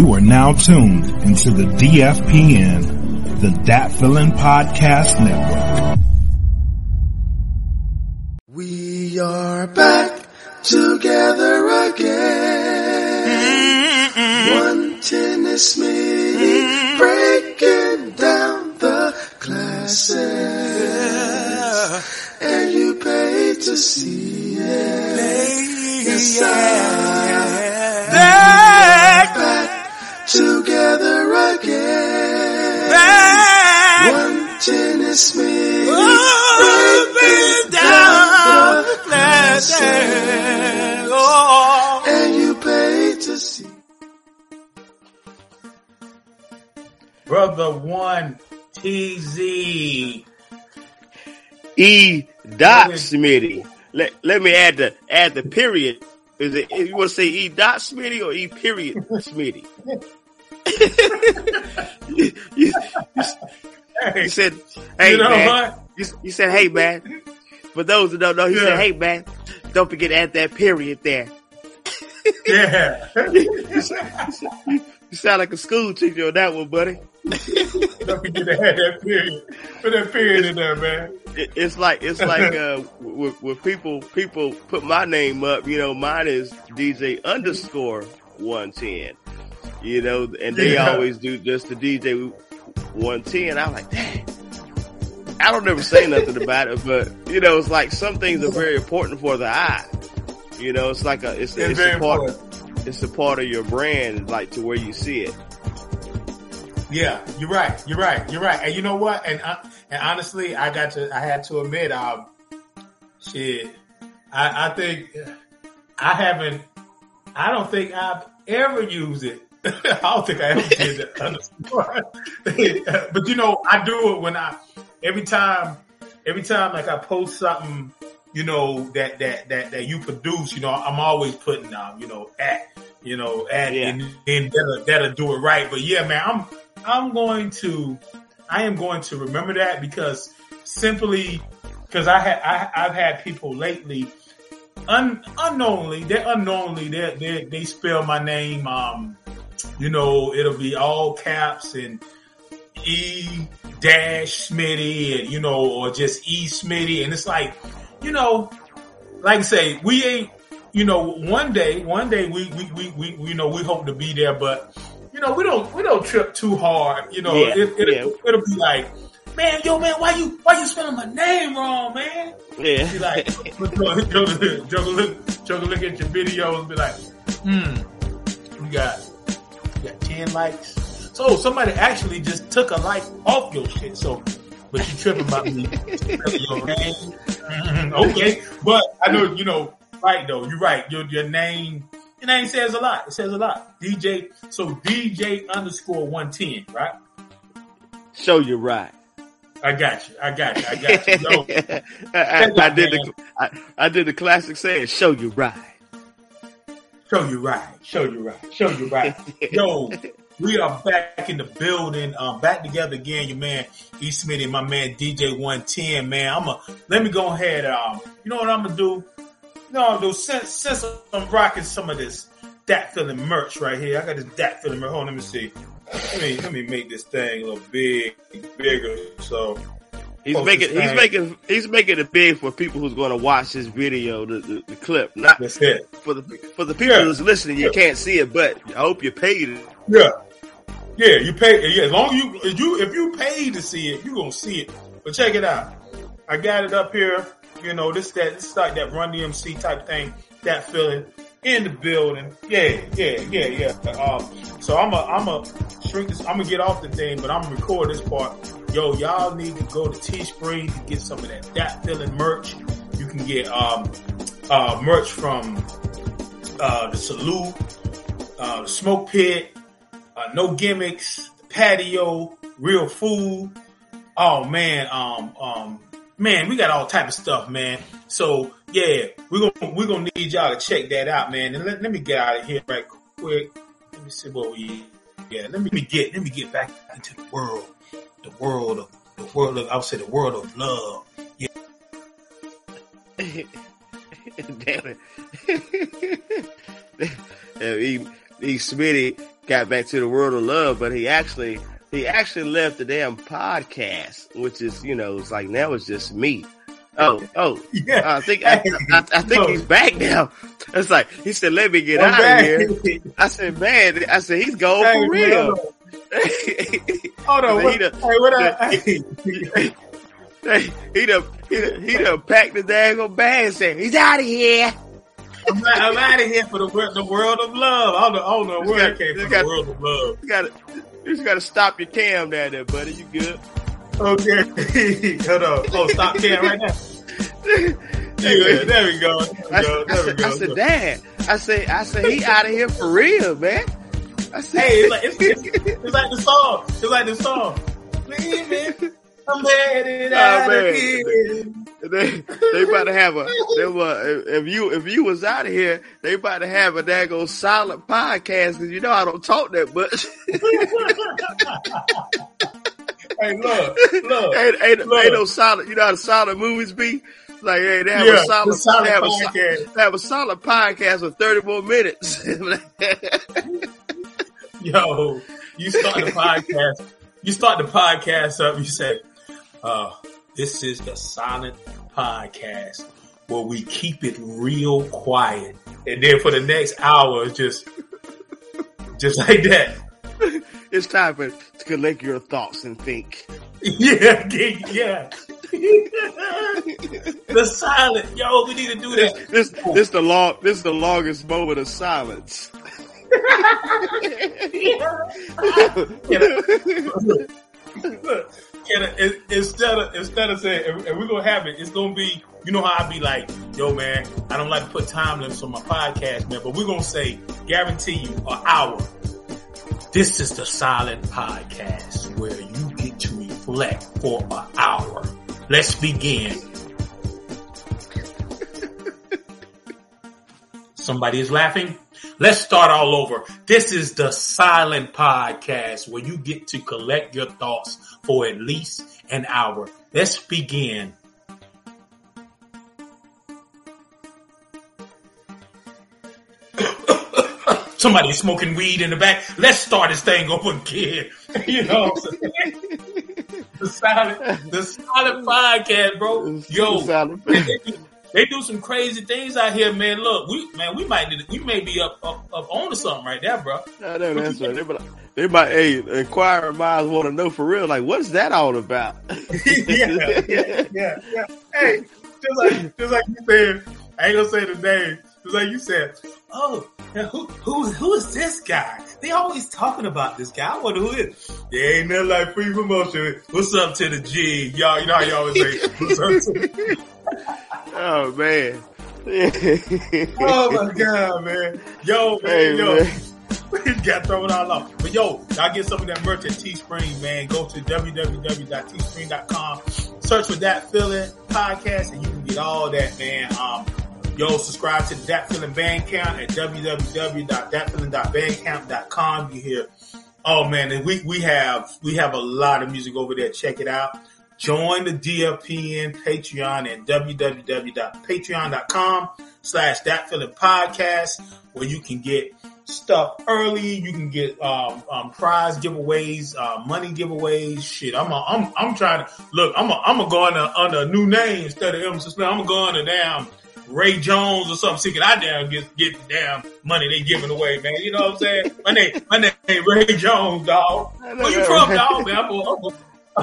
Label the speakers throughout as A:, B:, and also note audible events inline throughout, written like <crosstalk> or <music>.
A: You are now tuned into the DFPN, the Dat Feeling Podcast Network.
B: We are back together again. One tennis me breaking down the classics. And you paid to see it. Yes, I
C: Brother One TZ.
D: E dot Smitty. Let let me add the add the period. Is it you want to say E dot Smitty or E period Smitty? <laughs> you, you- you said, "Hey
C: you know
D: man," you, you said, "Hey man." For those who don't know, he
C: Yeah.
D: said, "Hey man, don't forget to add that period there."
C: Yeah. <laughs>
D: You sound like a school teacher on that one, buddy.
C: Don't forget to have that period. Put that period in there, man.
D: It, it's like it's like uh, when people people put my name up, you know, mine is DJ underscore one ten, you know, and they
C: Yeah.
D: always do just the DJ one ten. I'm like, dang. I don't ever say nothing about it, but you know, it's like some things are very important for the eye. You know, it's like a it's
C: It's
D: it's
C: very
D: a part
C: important.
D: it's a part of your brand, like to where you see it.
C: Yeah, you're right. You're right. You're right. And you know what? And uh, and honestly, I got to. I had to admit, um, shit. I, I think I haven't. I don't think I've ever used it. <laughs> I don't think I ever did it. underscore. <laughs> but you know, I do it when I every time. Every time, like I post something, you know that that that that you produce, you know, I'm always putting, um, you know, at, you know, at,
D: Yeah.
C: and then that'll, that'll do it right. But yeah, man, I'm I'm going to, I am going to remember that because simply because I had I, I've had people lately, un, unknowingly, they unknowingly they they they spell my name. Um, you know, it'll be all caps and E dash Smitty, and you know, or just E Smitty, and it's like, you know, like I say, we ain't. You know, one day, one day we, we, we, we you know, we hope to be there, but you know, we don't, we don't trip too hard. You know,
D: Yeah,
C: it,
D: yeah.
C: it'll be like, man, yo, man, why you, why you spelling my name wrong, man?
D: Yeah.
C: Be like, Joker, Joker, look, Joker, look at your videos, be like, hmm, you got, you got 10 likes. So somebody actually just took a like off your shit. So, but you tripping about me. spelling your name. Okay. But I know, you know, right though. You're right. Your, your name, your name says a lot. It says a lot. DJ. So DJ underscore 110, right?
D: Show you right.
C: I got you. I got you. I got you. Yo, <laughs>
D: I, I, I did the I, I did the classic saying, "Show you right."
C: Show you right. Show you right. Show you right. <laughs> Yo, we are back in the building. Um, back together again. Your man E Smith and my man DJ One Ten. Man, I'm a. Let me go ahead. Um, you know what I'm gonna do? You know what I'm gonna do? Since since I'm rocking some of this Dat feeling merch right here, I got this Dat feeling merch. Hold on, let me see. Let me let me make this thing a little big, bigger. So
D: He's making he's making he's making it big for people who's going to watch this video, the, the, the clip. Not
C: that's it.
D: for the for the people
C: Yeah.
D: who's listening. You can't see it, but I hope you paid it.
C: Yeah. Yeah, you pay. Yeah, as long as you if you if you pay to see it, you are gonna see it. But check it out. I got it up here. You know, this that is like that Run DMC type thing. That feeling in the building. Yeah, yeah, yeah, yeah. Um, so I'm a I'm a shrink this. I'm gonna get off the thing, but I'm gonna record this part. Yo, y'all need to go to Teespring to get some of that that feeling merch. You can get um uh merch from uh the Salute, uh the Smoke Pit, uh, no gimmicks, patio, real food. Oh man, um, um, man, we got all type of stuff, man. So yeah, we're gonna we're gonna need y'all to check that out, man. And let, let me get out of here right quick. Let me see what we. Yeah, let me get let me get back into the world, the world of the world of I would say the world of love. Yeah, <laughs>
D: Damn it. <laughs> Yeah, he, he Smitty got back to the world of love, but he actually he actually left the damn podcast, which is you know it's like now it's just me. Oh, oh,
C: Yeah.
D: I think I, I, I think <laughs>
C: No.
D: he's back now. It's like he said, "Let me get
C: I'm
D: out
C: back.
D: of here." I <laughs> said, "Man," I said, "He's going
C: Hey,
D: for real." <laughs>
C: Hold on.
D: He
C: What,
D: done-
C: hey, what I,
D: Hey, he done, he done, he done packed the daggone bag and said, he's out of here.
C: I'm, out- I'm out of here for the, the world of love. I don't know, I don't know where
D: got-
C: it came from.
D: got-
C: the world of love.
D: Gotta, you just gotta stop your cam down there, buddy. You good?
C: Okay. <laughs> Hold on. Oh, stop Cam right now. <laughs> There we go. There we
D: I,
C: go.
D: said- I
C: we
D: said,
C: go.
D: I said, Dad, I said, I said, he out of here for real, man. I said,
C: Hey, it's like, it's, it's, it's like the song. It's like the song. <laughs> Leave me. I'm headed
D: Oh, man. they, they about to have a, they were, if you, if you was out of here, they about to have a daggone silent podcast because you know I don't talk that much. <laughs>
C: Hey, look, look.
D: ain't, ain't,
C: Look.
D: ain't no solid. You know how the solid movies be? Like, hey, they have
C: Yeah,
D: a solid,
C: solid
D: they have, a,
C: podcast.
D: so- they have a solid podcast for thirty more minutes. <laughs>
C: Yo, you start the podcast. You start the podcast up. You say, uh, "This is the Silent Podcast, where we keep it real quiet." And then for the next hour, it's just, just <laughs> like that.
D: it's time for to collect your thoughts and think.
C: Yeah, yeah. <laughs> the silent, yo, we need to do that.
D: This this the long this is the longest moment of silence. <laughs>
C: Look, can Instead of instead of saying, and and we're gonna have it, it's gonna be, you know how I be like, yo, man, I don't like to put time limits on my podcast, man, but we're gonna say, guarantee you, an hour. This is the silent podcast where you get to reflect for an hour. Let's begin. <laughs> Somebody is laughing. Let's start all over. This is the silent podcast where you get to collect your thoughts for at least an hour. Let's begin. <coughs> Somebody smoking weed in the back. Let's start this thing over again. <laughs> you know what I'm saying? the silent, the silent podcast, bro. Yo, <laughs> they, do, some crazy things out here, man. Look, we man, we might need, we may be up up, up on to something right there, bro.
D: I know that's right. They, might- they might, hey, inquiring minds want to know for real. Like, what's that all about? <laughs>
C: yeah, yeah, yeah, yeah. Hey, just like just like you said, I ain't gonna say the name. Just like you said, oh, who who who is this guy? They always talking about this guy. I wonder who it is. There ain't nothing like free promotion. What's up to the G? Y'all, you know how you always say, what's up to <laughs>
D: Oh man. <laughs>
C: Oh my god, man. Yo, man,
D: Hey,
C: yo.
D: man. <laughs>
C: Got thrown all off. But yo, y'all get some of that merch at Teespring, man. Go to www.teespring.com. Search for That Feeling podcast and you can get all that, man. Um, yo, subscribe to the That Feeling Bandcamp at www.thatfeeling.bandcamp.com. You hear, oh man, we, we have, we have a lot of music over there. Check it out. Join the DFPN Patreon at www.patreon.com slash that feeling podcast where you can get stuff early. You can get, um, um, prize giveaways, uh, money giveaways. Shit. I'm, a, I'm, I'm trying to look, I'm, a, I'm gonna go under, under a new name instead of Emerson Smith. I'm gonna go under damn Ray Jones or something. See, I damn get, get the damn money they giving away, man. You know what I'm saying? My name, my name Ray Jones, dog. Where you from, dog, man? <laughs> I'm I'm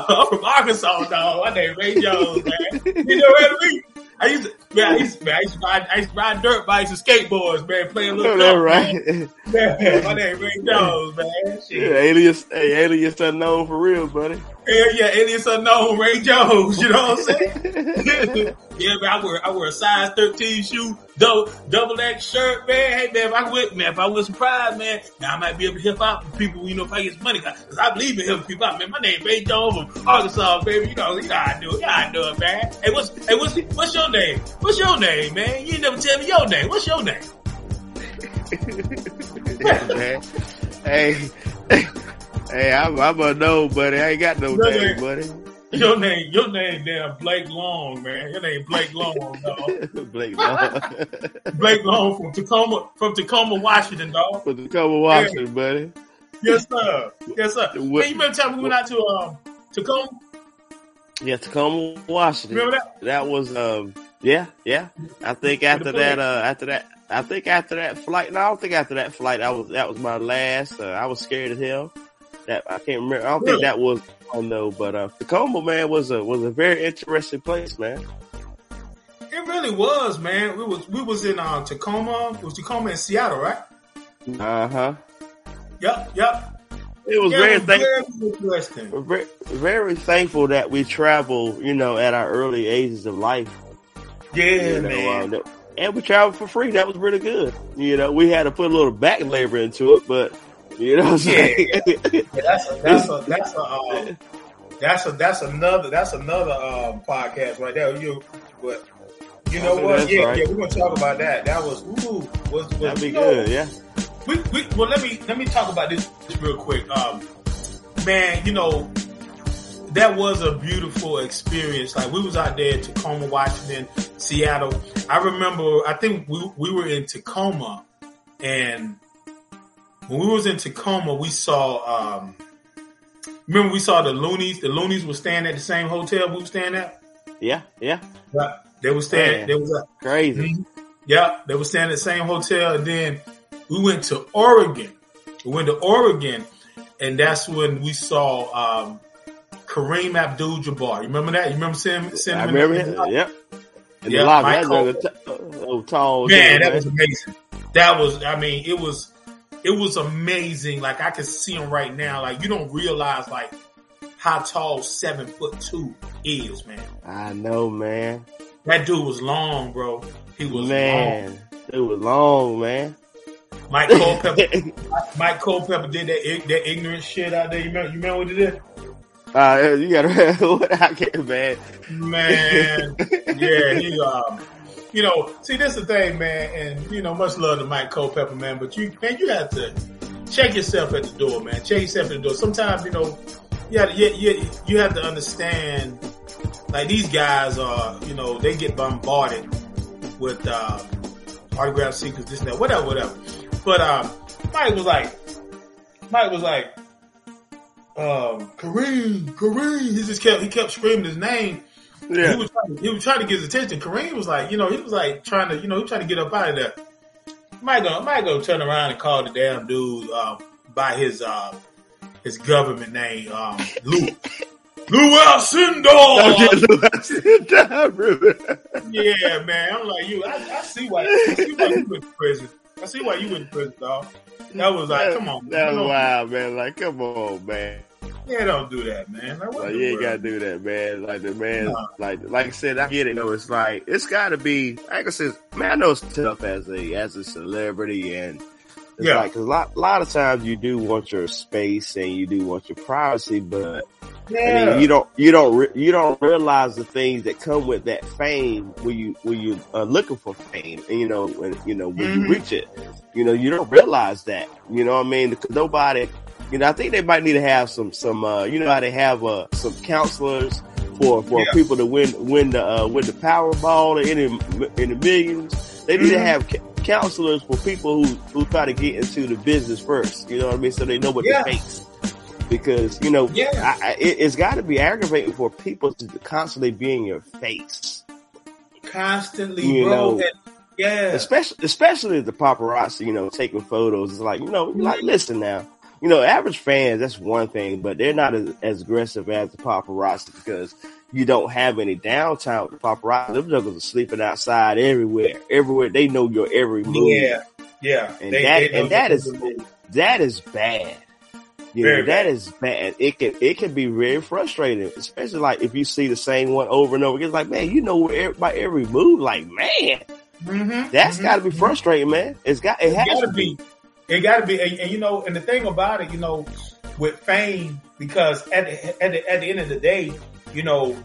C: <laughs> I'm from Arkansas, dog. My name Ray Jones, man. You know what I mean? I used to, man, I used to, man, I used to ride, I used to ride dirt bikes and skateboards, man, playing little
D: know <laughs> right.
C: man. Man, my name Ray Jones, man.
D: Yeah, alias, hey, alias unknown for real, buddy.
C: Hell yeah, alias unknown Ray Jones, you know what I'm saying? <laughs> yeah, man, I wear I wear a size 13 shoe, double double X shirt, man. Hey man, if I win, man, if I win some prize, man, now I might be able to help out people, you know, if I get some money. Cause I believe in helping people out, man. My name Ray Jones from Arkansas, baby. You know, you know how I do it. You know how I do it, man. Hey, what's hey what's what's your name? What's your name, man? You ain't never tell me your name. What's your name?
D: Yeah. <laughs> Hey, hey, I'm, I'm a no, buddy. I ain't got no
C: No,
D: name, buddy.
C: Your name, your name, damn Blake Long, man. Your name Blake Long, dog. <laughs>
D: Blake Long. <laughs>
C: Blake Long from Tacoma, from Tacoma, Washington, dog.
D: The cover Washington, buddy.
C: yes, sir. Yes, sir.
D: What-
C: you remember the time we went out to um Tacoma?
D: Yeah, Tacoma, Washington.
C: Remember that?
D: That was um yeah, yeah. I think after that uh after that I think after that flight no, I don't think after that flight I was that was my last. Uh, I was scared as hell. That I can't remember. I don't
C: Really?
D: think that was oh no, but uh Tacoma man was a was a very interesting place, man.
C: It really was, man. We was we was in uh, Tacoma. It was Tacoma and Seattle, right?
D: Uh-huh.
C: Yep, yep.
D: It was
C: Yeah,
D: very
C: it was
D: thankful
C: very interesting.
D: very, very thankful that we travel, you know, at our early ages of life.
C: Yeah,
D: you know,
C: man.
D: um, that- and we traveled for free. That was really good. You know, we had to put a little back labor into it, but you know, what I'm saying?
C: Yeah, that's a, that's a that's a um, that's a that's another that's another um, podcast right there. You but you know what? Yeah,
D: right.
C: yeah, we're gonna talk about that. That was ooh was, was
D: that'd be
C: know,
D: good. Yeah.
C: We, we well let me let me talk about this real quick. Um, man, you know that was a beautiful experience. Like we was out there in Tacoma, Washington, Seattle. I remember. I think we we were in Tacoma, and when we was in Tacoma, we saw. Um, remember, we saw the Loonies. The Loonies were staying at the same hotel we were staying at.
D: Yeah. Yeah.
C: Right. They were staying.
D: Man.
C: They was. at-
D: Crazy.
C: Mhm. Yeah, they were staying at the same hotel, and then we went to Oregon. We went to Oregon, and that's when we saw um, Kareem Abdul-Jabbar. You remember that? You remember seeing, seeing
D: I
C: him? in
D: remember it. Yep. And
C: Yeah,
D: the lobby, that
C: Cole.
D: was a t- oh, tall.
C: Man, that was amazing. That was, I mean, it was, it was amazing. Like I can see him right now. Like you don't realize like how tall seven foot two is, man.
D: I know, man.
C: That dude was long, bro. He was long.
D: Man, it was long, man.
C: Mike Culpepper, <laughs> Mike Culpepper did that that ignorant shit out there. You remember? You remember what he did?
D: uh, you gotta, <laughs> what I can't, man.
C: Man, <laughs> yeah, he um, you know, see, this is the thing, man, and you know, much love to Mike Culpepper, man, but you, man, you have to check yourself at the door, man. Check yourself at the door. Sometimes, you know, you have, you, you, you have to understand, like these guys are, you know, they get bombarded with uh, autograph seekers, this and that, whatever, whatever. But um, Mike was like, Mike was like, um, Kareem, Kareem. He just kept he kept screaming his name. He was trying, he was trying to get his attention. Kareem was like, you know, he was like trying to, you know, he was trying to get up out of there. Might go, might go turn around and call the damn dude uh, by his uh, his government name, um, Lou. <laughs> Lou Alcindor. Yeah, man. I'm like you. I, I see why. I see why you went to prison. I see why you went to prison, dog. That was like, come on,
D: That was wild, man. Like, come on, man.
C: Yeah, don't do that, man. Like,
D: Like, you ain't gotta do that, man. Like the man, like like I said, I get it. though. it's like it's gotta be. Like I said, man, I know it's tough as a as a celebrity, and it's
C: Yeah.
D: like 'cause a lot a lot of times you do want your space and you do want your privacy, but
C: Yeah.
D: I mean, you don't, you don't, re- you don't realize the things that come with that fame when you, when you are looking for fame, and you know, when, you know, when
C: Mhm.
D: you reach it, you know, you don't realize that, you know what I mean? Because nobody, you know, I think they might need to have some, some, uh, you know how they have, uh, some counselors for, for
C: Yeah.
D: people to win, win the, uh, win the Powerball or any, in the millions. They need to
C: Mhm.
D: have ca- counselors for people who, who try to get into the business first, you know what I mean? So they know what
C: Yeah.
D: to face. Because, you know,
C: Yeah.
D: I, I, it, it's got to be aggravating for people to constantly be in your face,
C: constantly,
D: You
C: bro.
D: know.
C: yeah,
D: especially especially the paparazzi. You know, taking photos. It's like you know, like listen now. You know, average fans that's one thing, but they're not as, as aggressive as the paparazzi because you don't have any downtime with the paparazzi. Them juggles are sleeping outside everywhere, everywhere. They know your every move.
C: yeah, yeah.
D: And that-
C: know
D: and that is- That is bad. You
C: Very
D: know, that is bad. It can it can be very frustrating, especially like if you see the same one over and over again. It's like, man, you know where by every move. Like, man,
C: Mhm,
D: that's
C: mhm.
D: got to be frustrating, man. It's got it
C: It
D: has
C: gotta
D: to
C: be.
D: be.
C: It gotta be, and, and you know, and the thing about it, you know, with fame, because at the, at the at the end of the day, you know,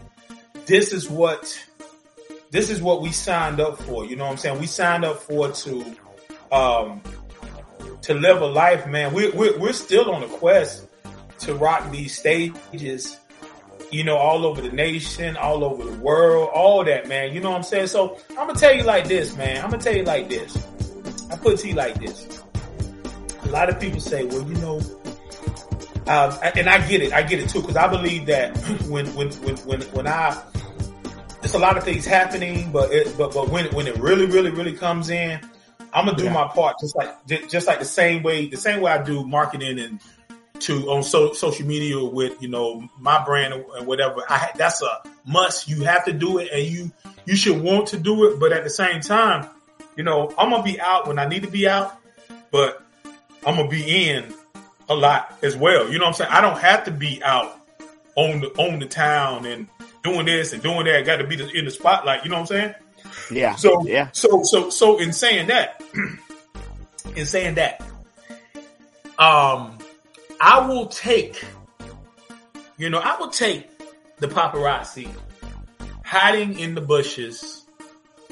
C: this is what this is what we signed up for. You know what I'm saying? We signed up for to um to live a life, man. We're we're, we're still on a quest to rock these stages. You know, all over the nation, all over the world, all that, man. You know what I'm saying? So I'm gonna tell you like this, man. I'm gonna tell you like this. I put it to you like this. A lot of people say, well, you know, Um, and I get it. I get it too because I believe that when when when when when I there's a lot of things happening, but it, but but when when it really really really comes in, I'm gonna do
D: Yeah.
C: my part just like just like the same way the same way I do marketing and to on so, social media with you know my brand and whatever. I that's a must. You have to do it, and you you should want to do it. But at the same time, you know I'm gonna be out when I need to be out, but I'm gonna be in a lot as well. You know what I'm saying? I don't have to be out on the on the town and doing this and doing that. Got to be the, in the spotlight. You know what I'm saying?
D: Yeah.
C: So
D: yeah.
C: so so so in saying that, <clears throat> in saying that, um, I will take, you know, I will take the paparazzi hiding in the bushes,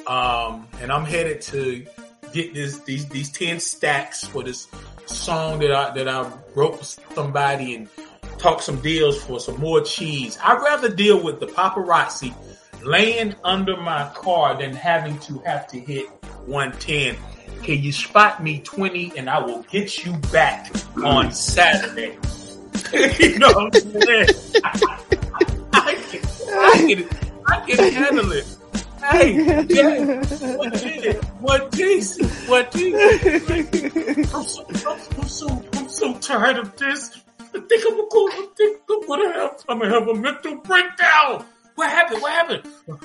C: um, and I'm headed to get this these these ten stacks for this song that I that I wrote for somebody and talk some deals for some more cheese. I'd rather deal with the paparazzi laying under my car than having to have to hit 110. Can you spot me 20 and I will get you back on Saturday? <laughs> you know what I'm saying? <laughs> I, can, I, can, I can handle it. Hey, what did? What did? What did? I'm so, I'm, I'm so, I'm so tired of this. I think I'm gonna, I think I'm gonna have, I'm gonna have a mental breakdown. What happened? What happened?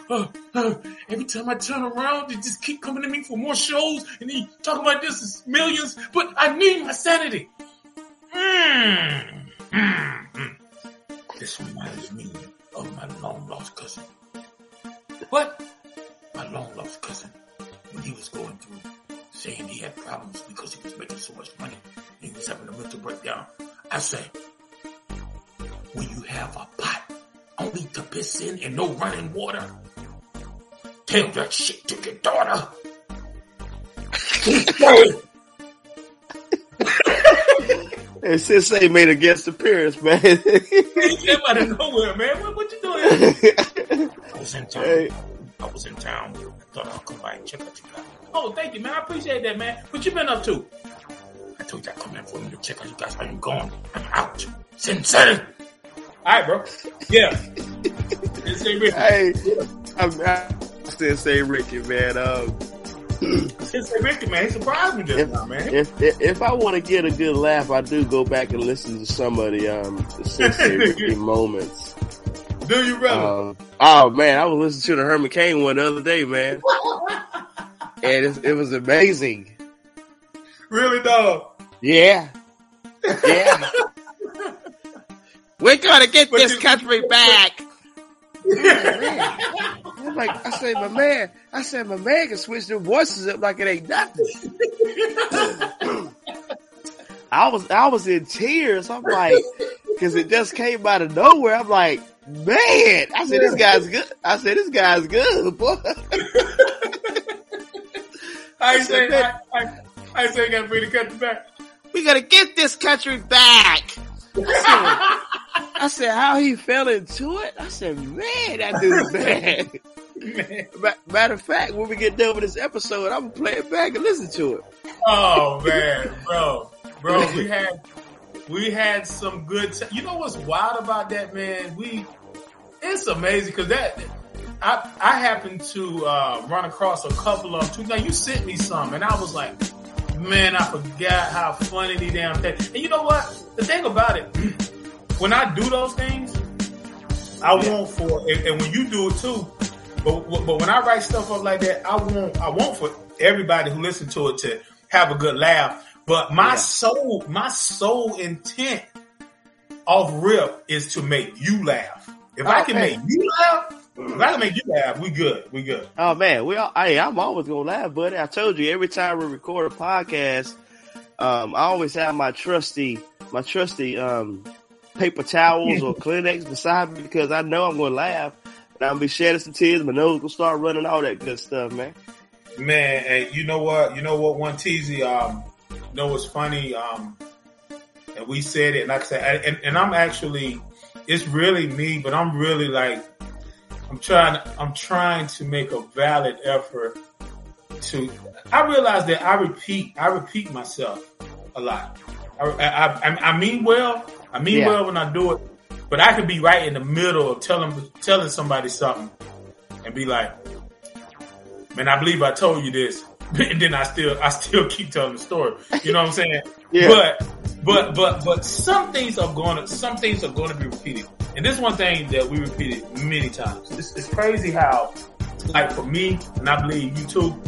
C: Uh, uh, every time I turn around, they just keep coming to me for more shows, and they talk about this is millions. But I need my sanity. Mm, mm, mm. This reminds me of my long lost cousin. What? My long lost cousin when he was going through saying he had problems because he was making so much money. He was having a mental breakdown. I say, when you have a pot only to piss in and no running water, tell that shit to your daughter. Hey, <laughs>
D: And they made a guest appearance, man.
C: he came out of nowhere, man. What, what you doing? <laughs> I was in town.
D: Hey.
C: I was in town. I thought I'd come by and check out you guys. Oh, thank you, man. I appreciate that, man. What you been up to? I told you I'd come in for me to check out you guys. How you going? I'm out. Sensei. All right, bro. Yeah. Sensei Ricky.
D: hey, I'm, I'm Sensei Ricky, man. Um,
C: Sensei Ricky, man. He surprised me just
D: if,
C: now, man.
D: if, if if I want to get a good laugh, I do go back and listen to some of the um the Sensei <laughs> Ricky moments.
C: Do you, brother?
D: Um, oh man, I was listening to the Herman Cain one the other day, man, and it, it was amazing.
C: really, though?
D: Yeah, yeah. <laughs> We're gonna get
C: But
D: this
C: you-
D: country back. I'm like, I say, my man, I said, my man can switch their voices up like it ain't nothing. <laughs> I was, I was in tears. I'm like, cause it just came out of nowhere. I'm like, man, I said, this guy's good. I said, this guy's good, boy. <laughs>
C: I said, I, I, I ain't say, got to bring the country back.
D: We gotta get this country back. I said, <laughs> I said, how he fell into it? I said, man, that dude's <laughs> bad.
C: Man.
D: Matter of fact, when we get done with this episode, I'm gonna play it back and listen to it.
C: Oh man, bro, bro, we had we had some good. T- you know what's wild about that, man? We it's amazing because that I I happened to uh, run across a couple of two. Now you sent me some, and I was like, man, I forgot how funny these damn things. And you know what? The thing about it, <clears throat> when I do those things, I want for and, and when you do it too. But but when I write stuff up like that, I want I want for everybody who listen to it to have a good laugh. But my
D: Yeah.
C: soul, my sole intent off rip is to make you laugh. If I can
D: Okay.
C: make you laugh, if I can make you laugh, we good. We good.
D: Oh man, we all, hey, I'm always gonna laugh, buddy. I told you every time we record a podcast, um, I always have my trusty, my trusty, um, paper towels or <laughs> Kleenex beside me because I know I'm gonna laugh and I'm gonna be shedding some tears. My nose gonna start running, all that good stuff, man.
C: Man, hey, you know what? You know what? One teasy, um, you know what's funny? Um, and we said it, like I said, and, and I'm actually, it's really me, but I'm really like, I'm trying, I'm trying to make a valid effort to. I realize that I repeat, I repeat myself a lot. I, I, I, I mean well. I mean
D: Yeah.
C: well when I do it, but I could be right in the middle of telling telling somebody something and be like, "Man, I believe I told you this," <laughs> and then I still I still keep telling the story. You know what I'm saying? <laughs>
D: Yeah.
C: But but but but some things are going to some things are going to be repeated, and this is one thing that we repeated many times. It's, it's crazy how, like for me, and I believe you too,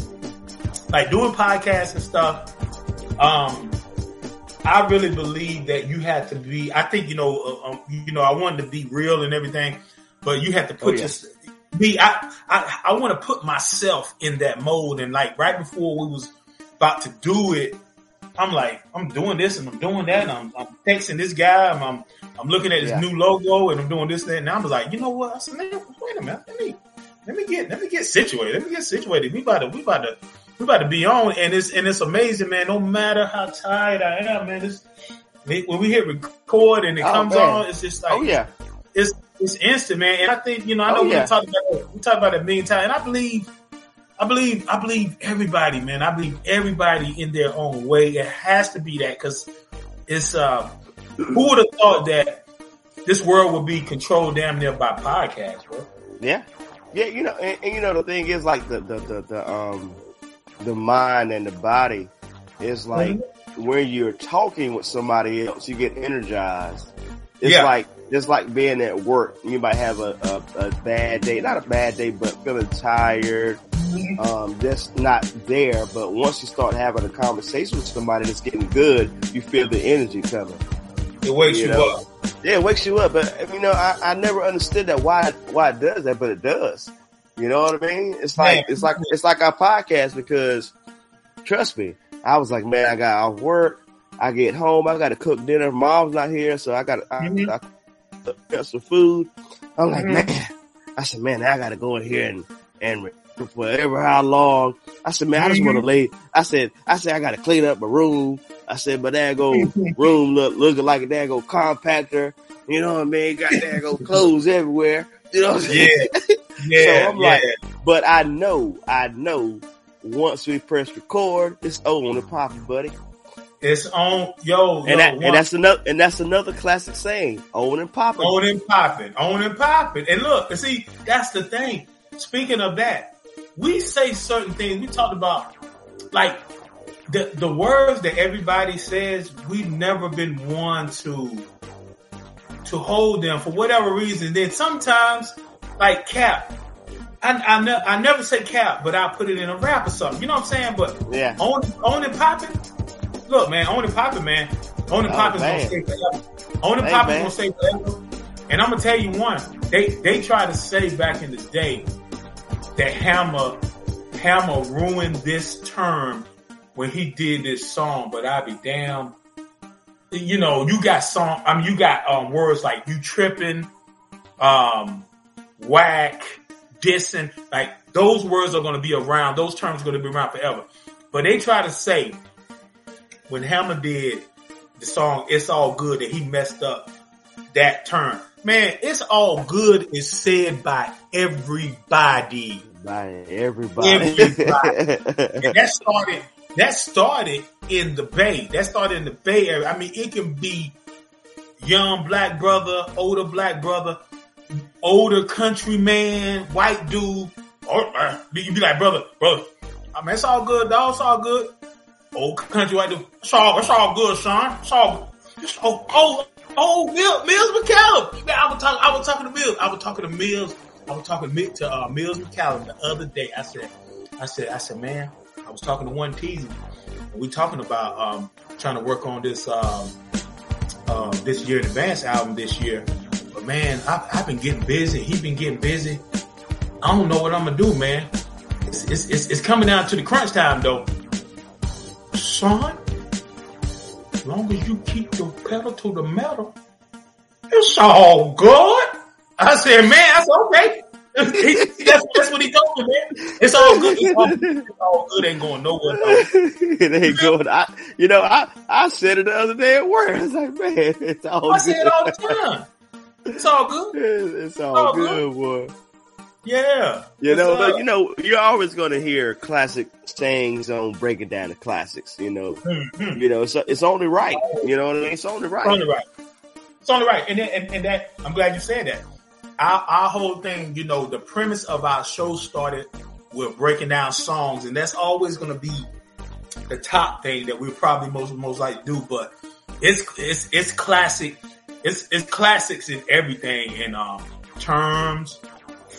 C: like doing podcasts and stuff. Um, I really believe that you have to be. I think you know, uh, um, you know, I wanted to be real and everything, but you have to put
D: Oh, yeah.
C: your be. I I, I want to put myself in that mode, and like right before we was about to do it, I'm like, I'm doing this and I'm doing that. And I'm, I'm texting this guy. I'm, I'm I'm looking at his
D: Yeah.
C: new logo and I'm doing this that. And I was like, you know what? I said, man, wait a minute. Let me let me get let me get situated. Let me get situated. We about to we about to we about to be on. And it's and it's amazing, man. No matter how tired I am, man. It's when we hit record and it
D: Oh,
C: comes
D: man.
C: on, it's just oh, like
D: Oh yeah,
C: it's it's instant, man. And I think you know, I
D: Oh,
C: know we
D: yeah.
C: talked about it, we talked about it a million times, and I believe, I believe, I believe everybody, man. I believe everybody in their own way. It has to be that because it's. uh Who would have thought that this world would be controlled damn near by podcasts, bro?
D: yeah, yeah. You know, and, and you know the thing is like the the the, the um the mind and the body is like
C: Mm-hmm.
D: when you're talking with somebody else, you get energized. It's
C: Yeah.
D: like it's like being at work. You might have a, a, a bad day, not a bad day, but feeling tired,
C: Mm-hmm.
D: um, just not there. But once you start having a conversation with somebody that's getting good, you feel the energy coming.
C: It wakes
D: You
C: you,
D: know.
C: up.
D: Yeah, it wakes you up. But you know, I, I never understood that why why it does that, but it does. You know what I mean? It's like
C: Man.
D: it's like it's like our podcast because trust me, I was like, man, I got off work, I get home, I got to cook dinner. Mom's not here, so I got I,
C: Mhm.
D: I, got some food. I'm like,
C: Mhm.
D: man, I said, man, I got to go in here and and forever how long. I said, man, I just want to lay. I said, I said, I got to clean up my room. I said, but there go room look looking like a there go compactor. You know what I mean? Got there go <laughs> clothes everywhere. You know what I'm saying? <laughs>
C: Yeah, yeah.
D: so I'm
C: yeah.
D: like, but I know, I know. Once we press record, it's on the popping, buddy.
C: It's on, yo,
D: And
C: yo,
D: that, and that's another, and that's another classic saying, on and popping.
C: On and popping, on and popping. And look, and see, that's the thing. Speaking of that, we say certain things. We talked about like the the words that everybody says. We've never been one to to hold them for whatever reason. Then sometimes, like cap, I I, ne- I never say cap, but I put it in a rap or something. You know what I'm saying? But
D: Yeah.
C: on on and popping. Look, man, on and popping, man. On and
D: Oh,
C: gonna stay forever. On and
D: Hey,
C: popping's
D: man.
C: gonna stay forever. And I'm gonna tell you one. They they tried to say back in the day that Hammer Hammer ruined this term when he did this song, but I be damn. You know, you got song. I mean, you got um, words like you tripping, um, whack, dissing. Like those words are going to be around. Those terms are going to be around forever. But they try to say when Hammer did the song "It's All Good" that he messed up that term. Man, it's all good is said by everybody.
D: By everybody.
C: Everybody. And <laughs> that started that started in the Bay. That started in the Bay Area. I mean, it can be young black brother, older black brother, older country man, white dude. Or uh, you be like, brother, brother. I mean, it's all good, dog. It's all good. Old country white dude. It's all, it's all good, Sean. It's all. It's all oh, oh, Mills, Mills McCallum. Man, I was talking. I was talking to Mills. I was talking to Mills. I was talking to uh, Mills McCallum the other day. I said, I said, I said, man, I was talking to one teasy. We talking about um, trying to work on this um, uh, this year in advance album this year. But man, I've, I've been getting busy. He's been getting busy. I don't know what I'm gonna do, man. It's, it's, it's, it's coming down to the crunch time though. Son, as long as you keep your pedal to the metal, it's all good. I said, man, that's okay. <laughs> that's, that's what he told me, man. It's all good. It's all, it's all good. Ain't going nowhere. Though.
D: it ain't good. I, you know, I, I said it the other day at work. I was like, man, it's all
C: I
D: good.
C: say it all the time. It's all good. <laughs>
D: It's, it's all
C: all
D: good, boy.
C: Yeah.
D: You know, but you know, you're always going to hear classic sayings on breaking down the classics. You know,
C: mhm.
D: you know, it's it's only right. You know what I mean? It's only right.
C: It's Only right. It's only right. And, then, and and that I'm glad you said that. Our our whole thing, you know, the premise of our show started with breaking down songs, and that's always going to be the top thing that we probably most most like to do. But it's it's it's classic. It's it's classics in everything in um terms,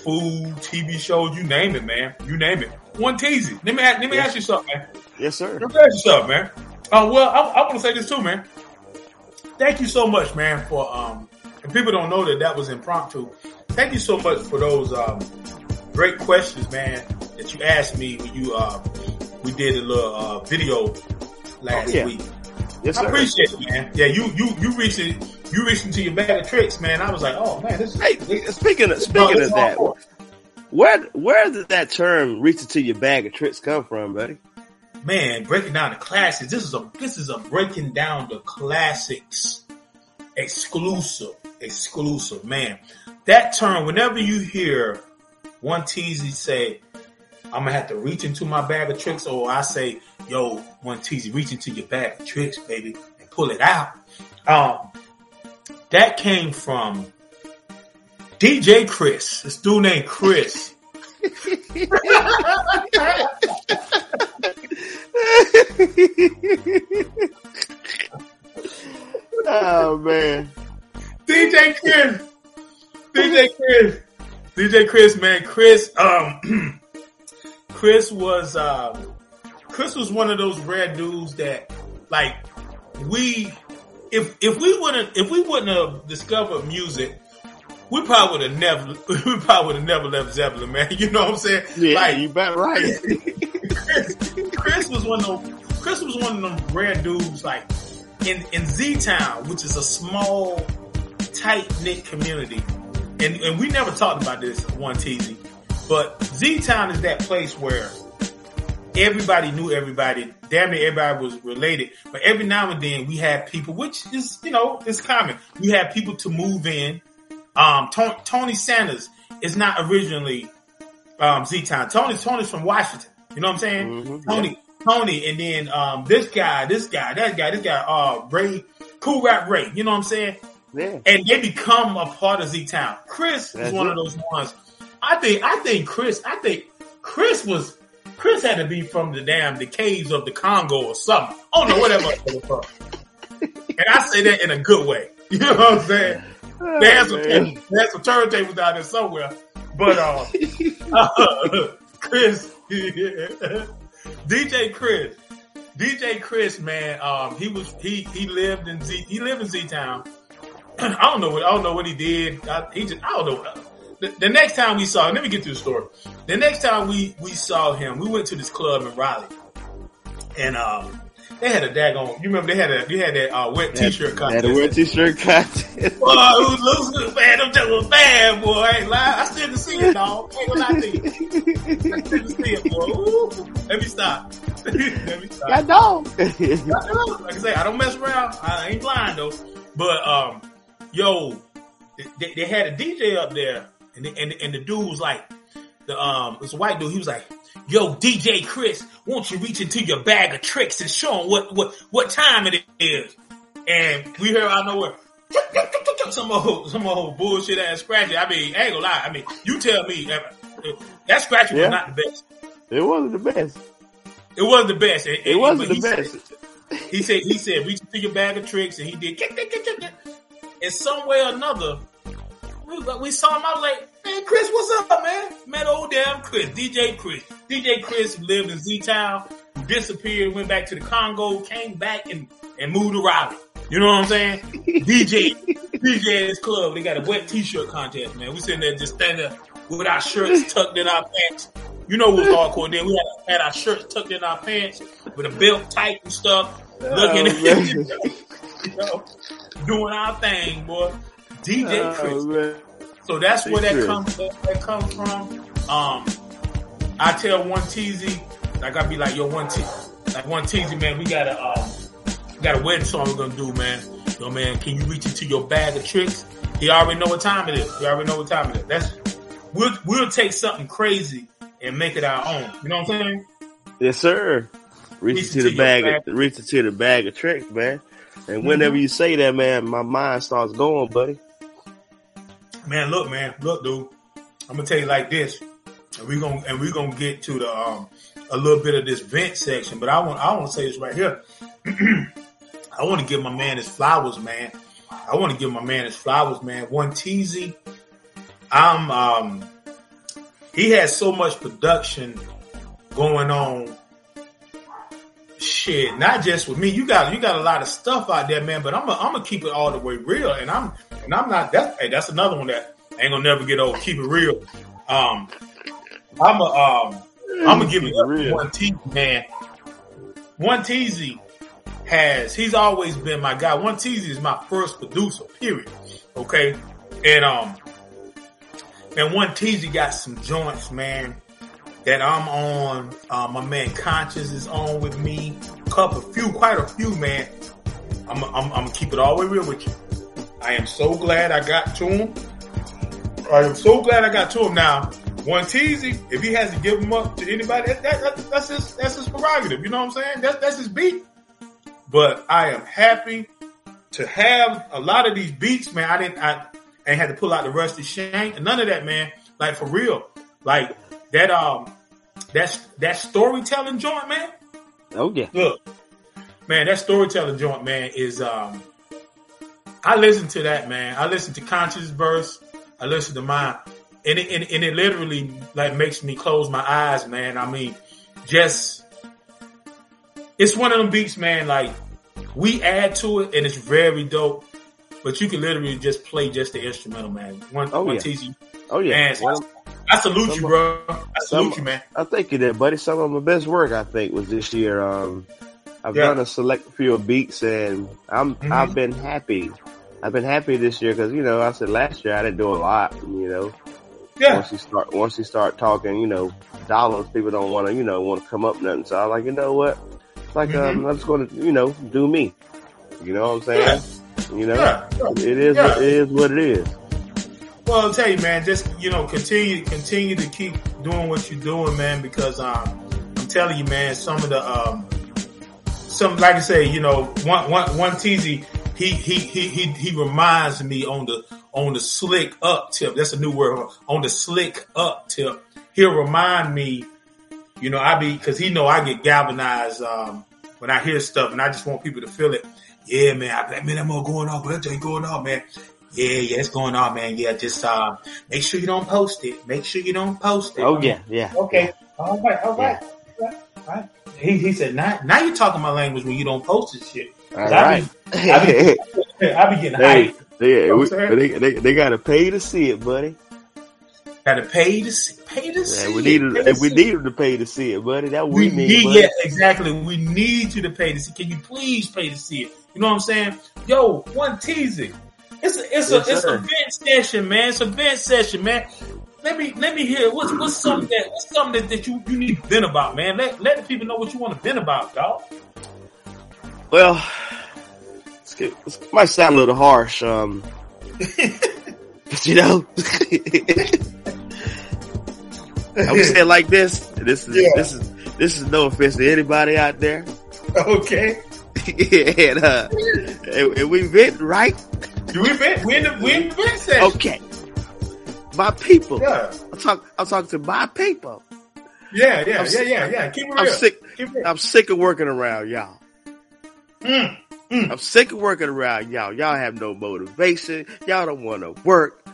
C: food, TV shows, you name it, man. You name it. One teasy. Let me ask, let me
D: Yes.
C: ask you something, man.
D: Yes, sir.
C: Let me ask you something, man. Oh well, I, I want to say this too, man. Thank you so much, man, for um. And people don't know that that was impromptu. Thank you so much for those um great questions, man, that you asked me when you uh we did a little uh video last
D: Oh, yeah.
C: week.
D: Yes, sir.
C: I
D: sir.
C: appreciate it, man. Yeah, you you you reached it. You reached into your bag of tricks, man. I was like, oh man, this is
D: Hey,
C: this,
D: speaking of speaking of that, where where did that term "reach into your bag of tricks" come from, buddy?
C: man, breaking down the classics. This is a this is a breaking down the classics exclusive, exclusive, man. That term, whenever you hear one teasy say, I'm gonna have to reach into my bag of tricks, or I say, yo, one teasy, reach into your bag of tricks, baby, and pull it out. Um, that came from DJ Chris, this dude named Chris.
D: oh man,
C: DJ Chris. DJ Chris. DJ Chris, man. Chris, um, <clears throat> Chris was, um, Chris was one of those rare dudes that, like, we, if, if we wouldn't, if we wouldn't have discovered music, we probably would have never, <laughs> we probably would have never left Zebulon, man. <laughs> You know what I'm saying?
D: yeah,
C: Like,
D: you bet right. <laughs>
C: Chris, Chris was one of them. Chris was one of them rare dudes, like in in Z Town, which is a small, tight knit community, and and we never talked about this one TZ, but Z Town is that place where everybody knew everybody. Damn near everybody was related, but every now and then we had people, which is you know it's common. We had people to move in. Um, Tony, Tony Sanders is not originally um, Z Town. Tony Tony's from Washington. You know what I'm saying?
D: Mhm,
C: Tony, Tony, and then um, this guy, this guy, that guy, this guy, uh, Ray, Cool Rap Ray. You know what I'm saying?
D: Yeah,
C: And they become a part of Z Town. Chris
D: That's
C: is one
D: it.
C: of those ones. I think, I think Chris, I think Chris was. Chris had to be from the damn the caves of the Congo or something. I don't know whatever. and I say that in a good way. <laughs> You know what I'm saying? They had some,
D: Oh, man.
C: they had some turntables down there somewhere. But uh, uh, <laughs> Chris, <laughs> DJ Chris, DJ Chris, man, um, he was he he lived in Z he lived in Z Town. <clears throat> I don't know what I don't know what he did. I, he just I don't know. The, the next time we saw, him, let me get to the story. The next time we we saw him, we went to this club in Raleigh, and um, they had a daggone. You remember they had a they had that uh, wet T-shirt contest.
D: Had a wear t-shirt contest.
C: Boy, it was losing, man. Them just was bad, boy. I ain't lying. I still can see it, dog. Ain't gonna lie to you. I still can see it, boy. Ooh. Let me stop. <laughs> Let me stop.
D: I know.
C: Like I say, I don't mess around. I ain't blind though. But um, yo, they, they had a DJ up there, and the, and, the- and the dude was like, the um, it's a white dude. He was like, "Yo, DJ Chris, won't you reach into your bag of tricks and show him what what what time it is?" And we heard out of nowhere. Some old, some old bullshit ass scratchy. I mean, I ain't gonna lie. I mean, you tell me uh, that scratchy
D: Yeah.
C: was not the best.
D: It wasn't the best.
C: It wasn't the best. And-
D: It wasn't the
C: he said-
D: best.
C: he said, he said, reach into your bag of tricks, and he did. And some way or another, we, we saw him. I was like, man, Chris, what's up, man? Met old damn Chris, DJ Chris. DJ Chris lived in Z Town, disappeared, went back to the Congo, came back and, and moved to Raleigh. You know what I'm saying? DJ, DJ at his club, they got a wet t-shirt contest, man. We sitting there just standing there with our shirts tucked in our pants. You know what was hardcore then? We had, had our shirts tucked in our pants with a belt tight and stuff, looking
D: Oh, man. <laughs>
C: you know, doing our thing, boy. DJ Chris.
D: Oh.
C: So that's where that comes that, comes from. Um, I tell one teasy, like I be like, yo, one T, like one teasy, man, we got a um, we got a wedding song we're gonna do, man. Yo, man, can you reach into your bag of tricks? He already know what time it is. He already know what time it is. That's we'll we'll take something crazy and make it our own. You know what I'm saying?
D: Yes, sir. Reach
C: Reach
D: into
C: into
D: the bag.
C: bag.
D: Of, reach into the bag of tricks, man. And whenever you say that, man, my mind starts going, buddy.
C: Man, look, man, look, dude. I'm gonna tell you like this, and we're gonna and we're gonna get to the um a little bit of this vent section, but I want I want to say this right here. <clears throat> I want to give my man his flowers, man. I want to give my man his flowers, man. One teasy. I'm um he has so much production going on. Shit, not just with me. You got you got a lot of stuff out there, man. But I'm I'm gonna keep it all the way real, and I'm and I'm not. That hey, that's another one that ain't gonna never get old. Keep it real. Um, I'm a um, I'm gonna give it to one T man. One Teasy has he's always been my guy. One Teasy is my first producer. Period. Okay, and um, and one Teasy got some joints, man. That I'm on. Uh, my man Conscious is on with me. Couple, a few, quite a few, man. I'm, I'm, I'm keep it all the way real with you. I am so glad I got to him. I am so glad I got to him now. One teasy, if he has to give him up to anybody, that, that, that's his that's his prerogative. You know what I'm saying? That, that's his beat. But I am happy to have a lot of these beats, man. I didn't I ain't had to pull out the rusty shank and none of that, man. Like for real. Like that um that's that storytelling joint, man.
D: Oh yeah.
C: Look, man, that storytelling joint, man, is um I listen to that, man. I listen to Conscious Burst. I listen to mine. And it, and, and it literally like makes me close my eyes, man. I mean, just, it's one of them beats, man. Like we add to it and it's very dope, but you can literally just play just the instrumental, man. One,
D: Oh,
C: one
D: yeah. Oh yeah.
C: Man, I salute you, bro. I salute
D: some-
C: you, man.
D: I think you did, buddy. Some of my best work, I think, was this year. Um, I've
C: Yeah.
D: done a select few of beats, and I'm
C: Mhm.
D: I've been happy. I've been happy this year because you know I said last year I didn't do a lot. You know,
C: Yeah.
D: once you start once you start talking, you know, dollars, people don't want to you know want to come up nothing. So I'm like, you know what? It's like um, I'm just going to you know do me. You know what I'm saying? You know,
C: Yeah.
D: it is,
C: yeah.
D: it is what it is.
C: Well, I'll tell you, man, just, you know, continue, continue to keep doing what you're doing, man, because, um, I'm telling you, man, some of the, um, some, like I say, you know, one, one, one Teasy, he, he, he, he, he reminds me on the, on the slick up tip. That's a new word. On the slick up tip. He'll remind me, you know, I be, cause he know I get galvanized, um, when I hear stuff and I just want people to feel it. Yeah, man, I be like, man, that more going on, but that ain't going on, man. Yeah, yeah, it's going on, man. Yeah, just uh, make sure you don't post it. Make sure you don't post it.
D: Oh yeah, yeah.
C: Okay. All right. All right. All right. He, he said, now, now you're talking my language when you don't post this shit.
D: All
C: I
D: right.
C: be, I be, <laughs> I be getting
D: Hey,
C: hyped.
D: yeah, we, they, they, they got to pay to see it, buddy.
C: Got to pay to see, pay to
D: Yeah,
C: see.
D: we need if we need them to pay to see it, buddy. That
C: it.
D: we,
C: we
D: need.
C: need,
D: buddy.
C: yeah, exactly. We need you to pay to see. Can you please pay to see it? You know what I'm saying? Yo, one teasing. It's a, it's
D: Yes,
C: a, it's
D: sir.
C: a vent session, man. It's a vent session, man. Let me, let me hear what's, what's something that, what's something that, that you, you need to vent about, man. Let, let the people know what you want to vent about, dog.
D: Well, it's, it might sound a little harsh, um, <laughs> but you know, I would say it like this. This is
C: Yeah.
D: this is this is no offense to anybody out there,
C: Okay. <laughs>
D: and, uh, <laughs> and, and we vent right.
C: Do we vent? We in the, we in the vent session.
D: Okay, my people.
C: Yeah.
D: I'm talking. I'm talking to my people.
C: Yeah, yeah,
D: I'm
C: yeah,
D: sick-
C: yeah, yeah. Keep it real.
D: I'm sick.
C: Keep it.
D: I'm sick of working around y'all.
C: Mm.
D: I'm sick of working around y'all. Y'all have no motivation. Y'all don't want to work.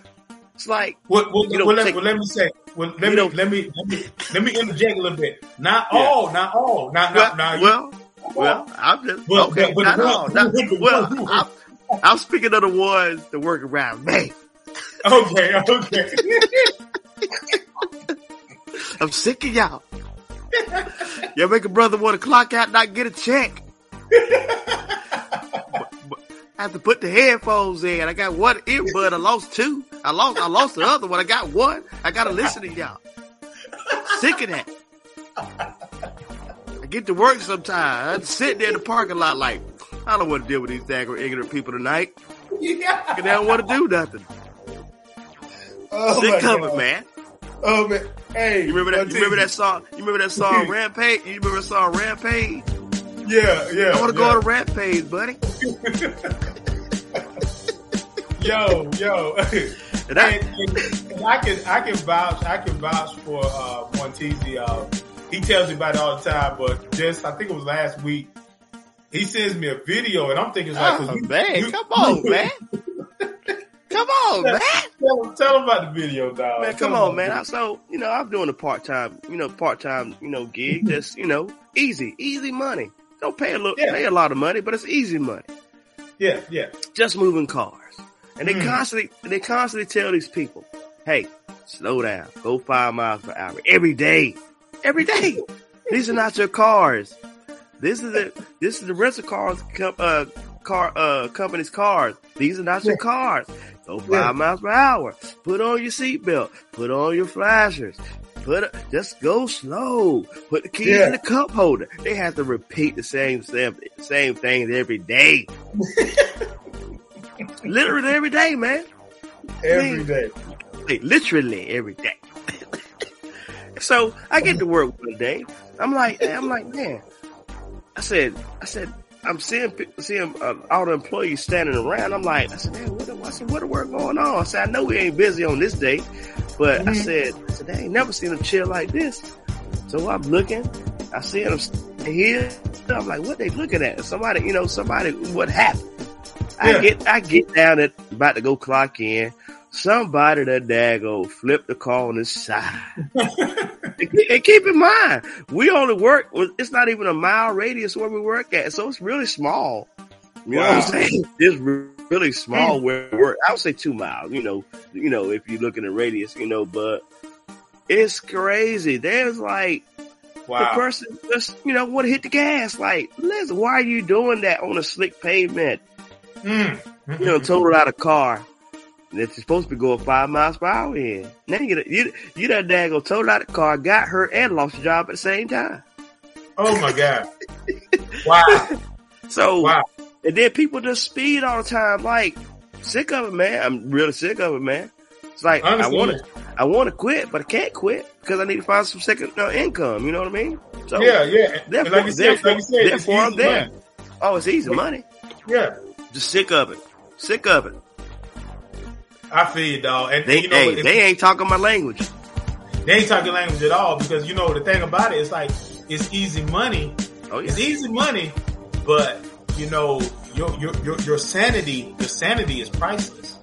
D: It's like
C: Well, well,
D: You
C: well, let, well, let me say. Well, let me, let me let me let me interject a little bit. Not
D: Yeah.
C: all, not all, not
D: well,
C: not now.
D: well, well, I'm just
C: But-
D: okay.
C: but- but
D: not
C: the
D: all. Not, well, I'm, I'm speaking of the ones that work around me. <laughs>
C: okay, okay. <laughs>
D: I'm sick of y'all. y'all make a brother want to clock out, and not get a check. But- but I have to put the headphones in. I got one earbud. I lost two. I lost. I lost the other one. I got one. I gotta listen to y'all. Sick of that. I get to work sometimes. I sit there in the parking lot like I don't want to deal with these daggone ignorant people tonight.
C: yeah.
D: They don't want to do nothing.
C: Oh my
D: of
C: God.
D: man.
C: Oh man. Hey,
D: You remember that? You remember that song? You remember that song <laughs> Rampage? You remember that song Rampage?
C: Yeah, yeah.
D: I want to
C: yeah.
D: go on a rap page, buddy. <laughs>
C: yo, yo. <laughs>
D: And I-
C: and, and, and I can I can vouch I can vouch for uh one Teasy. Uh, he tells me about it all the time, but just I think it was last week. He sends me a video, and I'm thinking like,
D: Oh,
C: you-
D: man,
C: you-
D: come on, <laughs> man. Come on, man.
C: Tell, him- tell about the video, dog.
D: Man, come on, man. I, so, you know, I'm doing a part time, you know, part time, you know, gig. Just, you know, easy, easy money. Don't pay a little,
C: Yeah.
D: pay a lot of money, but it's easy money.
C: Yeah, yeah.
D: Just moving cars. And they
C: Mm.
D: constantly, they constantly tell these people, hey, slow down, go five miles per hour every day, every day. These are not your cars. This is the, this is the rental cars, com- uh, car, uh, company's cars. These are not your cars. Go five
C: Yeah.
D: miles per hour. Put on your seatbelt. Put on your flashers. Put a, just go slow. Put the keys
C: Yeah.
D: in the cup holder. They have to repeat the same same, same things every day. <laughs> Literally every day, man.
C: Every
D: Man.
C: day.
D: Like, literally every day. <laughs> so I get to work one day. I'm like, I'm like, man. I said, I said, I'm seeing seeing uh, all the employees standing around. I'm like, I said, man, what, the- I said, what the work going on? I said, I know we ain't busy on this day, but I
C: Mhm.
D: said, I said, I ain't never seen them chill like this. So I'm looking, I see them here. I'm like, what they looking at? Somebody, you know, somebody, what happened? I get, I get down at about to go clock in. Somebody that dago flipped the car on his side. <laughs> and keep- in mind, we only work. It's not even a mile radius where we work at, so it's really small. You know what I'm saying? <laughs> It's really small where we work. I would say two miles. You know, you know, if you look in the radius, you know, but it's crazy. There's like the person just, you know, want to hit the gas. Like, listen, why are you doing that on a slick pavement?
C: Mm.
D: You know, total out a car that you're supposed to be going five miles per hour in. Now you get you you that dago total out the car, got hurt and lost your job at the same time.
C: Oh my <laughs> god. Wow.
D: So
C: Wow.
D: and then people just speed all the time. Like sick of it, man. I'm really sick of it, man. It's like
C: I
D: I want to I want to quit, but I can't quit because I need to find some second uh, income. You know what I mean? So
C: Yeah, yeah.
D: Therefore,
C: like you said,
D: therefore,
C: like you said,
D: therefore I'm there.
C: money.
D: Oh, it's easy money.
C: Yeah.
D: Just sick of it. Sick of it.
C: I feel you, dog. And
D: They
C: you know,
D: hey, they ain't talking my language.
C: they ain't talking language at all because you know the thing about it is like it's easy money.
D: Oh yeah.
C: It's easy money, but you know your your your, your sanity, your sanity is priceless.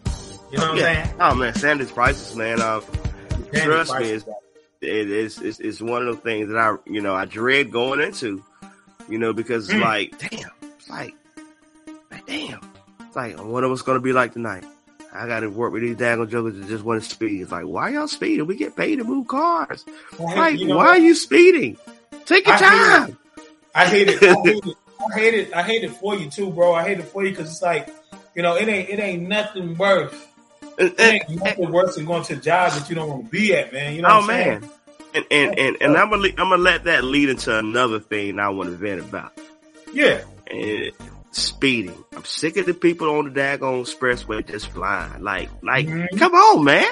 C: You know what
D: yeah.
C: I'm saying?
D: Oh man, Sanders priceless, man. Uh,
C: Sanity
D: Trust me,
C: priceless.
D: it is it's, it's one of the things that I you know I dread going into, you know, because
C: Mm.
D: like damn, it's like, like damn, it's like I wonder what's gonna be like tonight. I got to work with these daggone jokers that just want to speed. It's like, why y'all speeding? We get paid to move cars. Like,
C: You know
D: why are you speeding? Take your
C: I hate
D: time.
C: I hate it. I hate <laughs> it. I hate it. I hate it for you too, bro. I hate it for you because it's like, you know, it ain't it ain't nothing worse. It ain't nothing worse than going to a job that you don't want to be at, man. You know what
D: oh
C: I'm saying?
D: man, and and and, and I'm gonna I'm gonna let that lead into another thing I want to vent about.
C: Yeah.
D: and speeding. I'm sick of the people on the daggone expressway just flying. Like, like,
C: Mhm.
D: come on, man.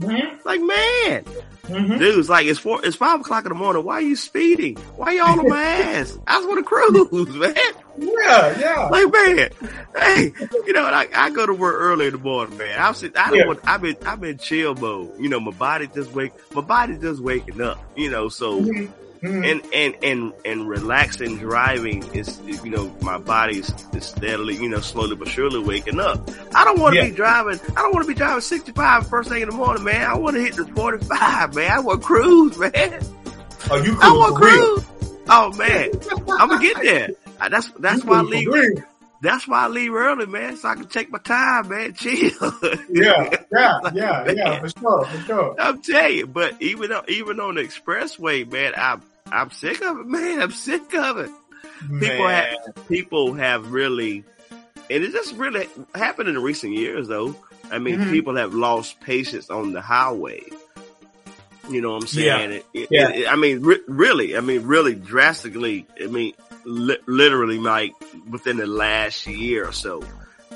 C: Mm-hmm.
D: Like, man,
C: Mm-hmm.
D: dudes, like, it's four, it's five o'clock in the morning. Why are you speeding? Why you all on my <laughs> ass? I just want to cruise, <laughs> man.
C: Yeah, yeah.
D: Like, man, hey, you know, like, I go to work early in the morning, man. I'm sit, I don't
C: Yeah.
D: want, I've been, I've been chill mode. You know, my body just wake, my body just waking up. You know, so
C: Mhm. Mhm.
D: and and and and relaxing driving is you know my body's is steadily you know slowly but surely waking up i don't want to
C: Yeah.
D: be driving i don't want to be driving 65 first thing in the morning man i want to hit the 45 man i want cruise <laughs> man
C: oh, you
D: i want
C: for real.
D: cruise oh man i'm gonna get there <laughs> that's that's
C: You
D: why i leave
C: real.
D: that's why i leave early man so i can take my time man <laughs> chill
C: Yeah, yeah, yeah, yeah, for sure, for sure.
D: I'm telling you, but even on, even on the expressway, man, I'm I'm sick of it, man. I'm sick of it. People have people have really, and it just really happened in recent years, though. I mean,
C: Mhm.
D: people have lost patience on the highway. You know what I'm saying?
C: Yeah.
D: It- it-
C: Yeah.
D: it- I mean, re- really, I mean, really drastically. I mean, li- literally, like within the last year or so,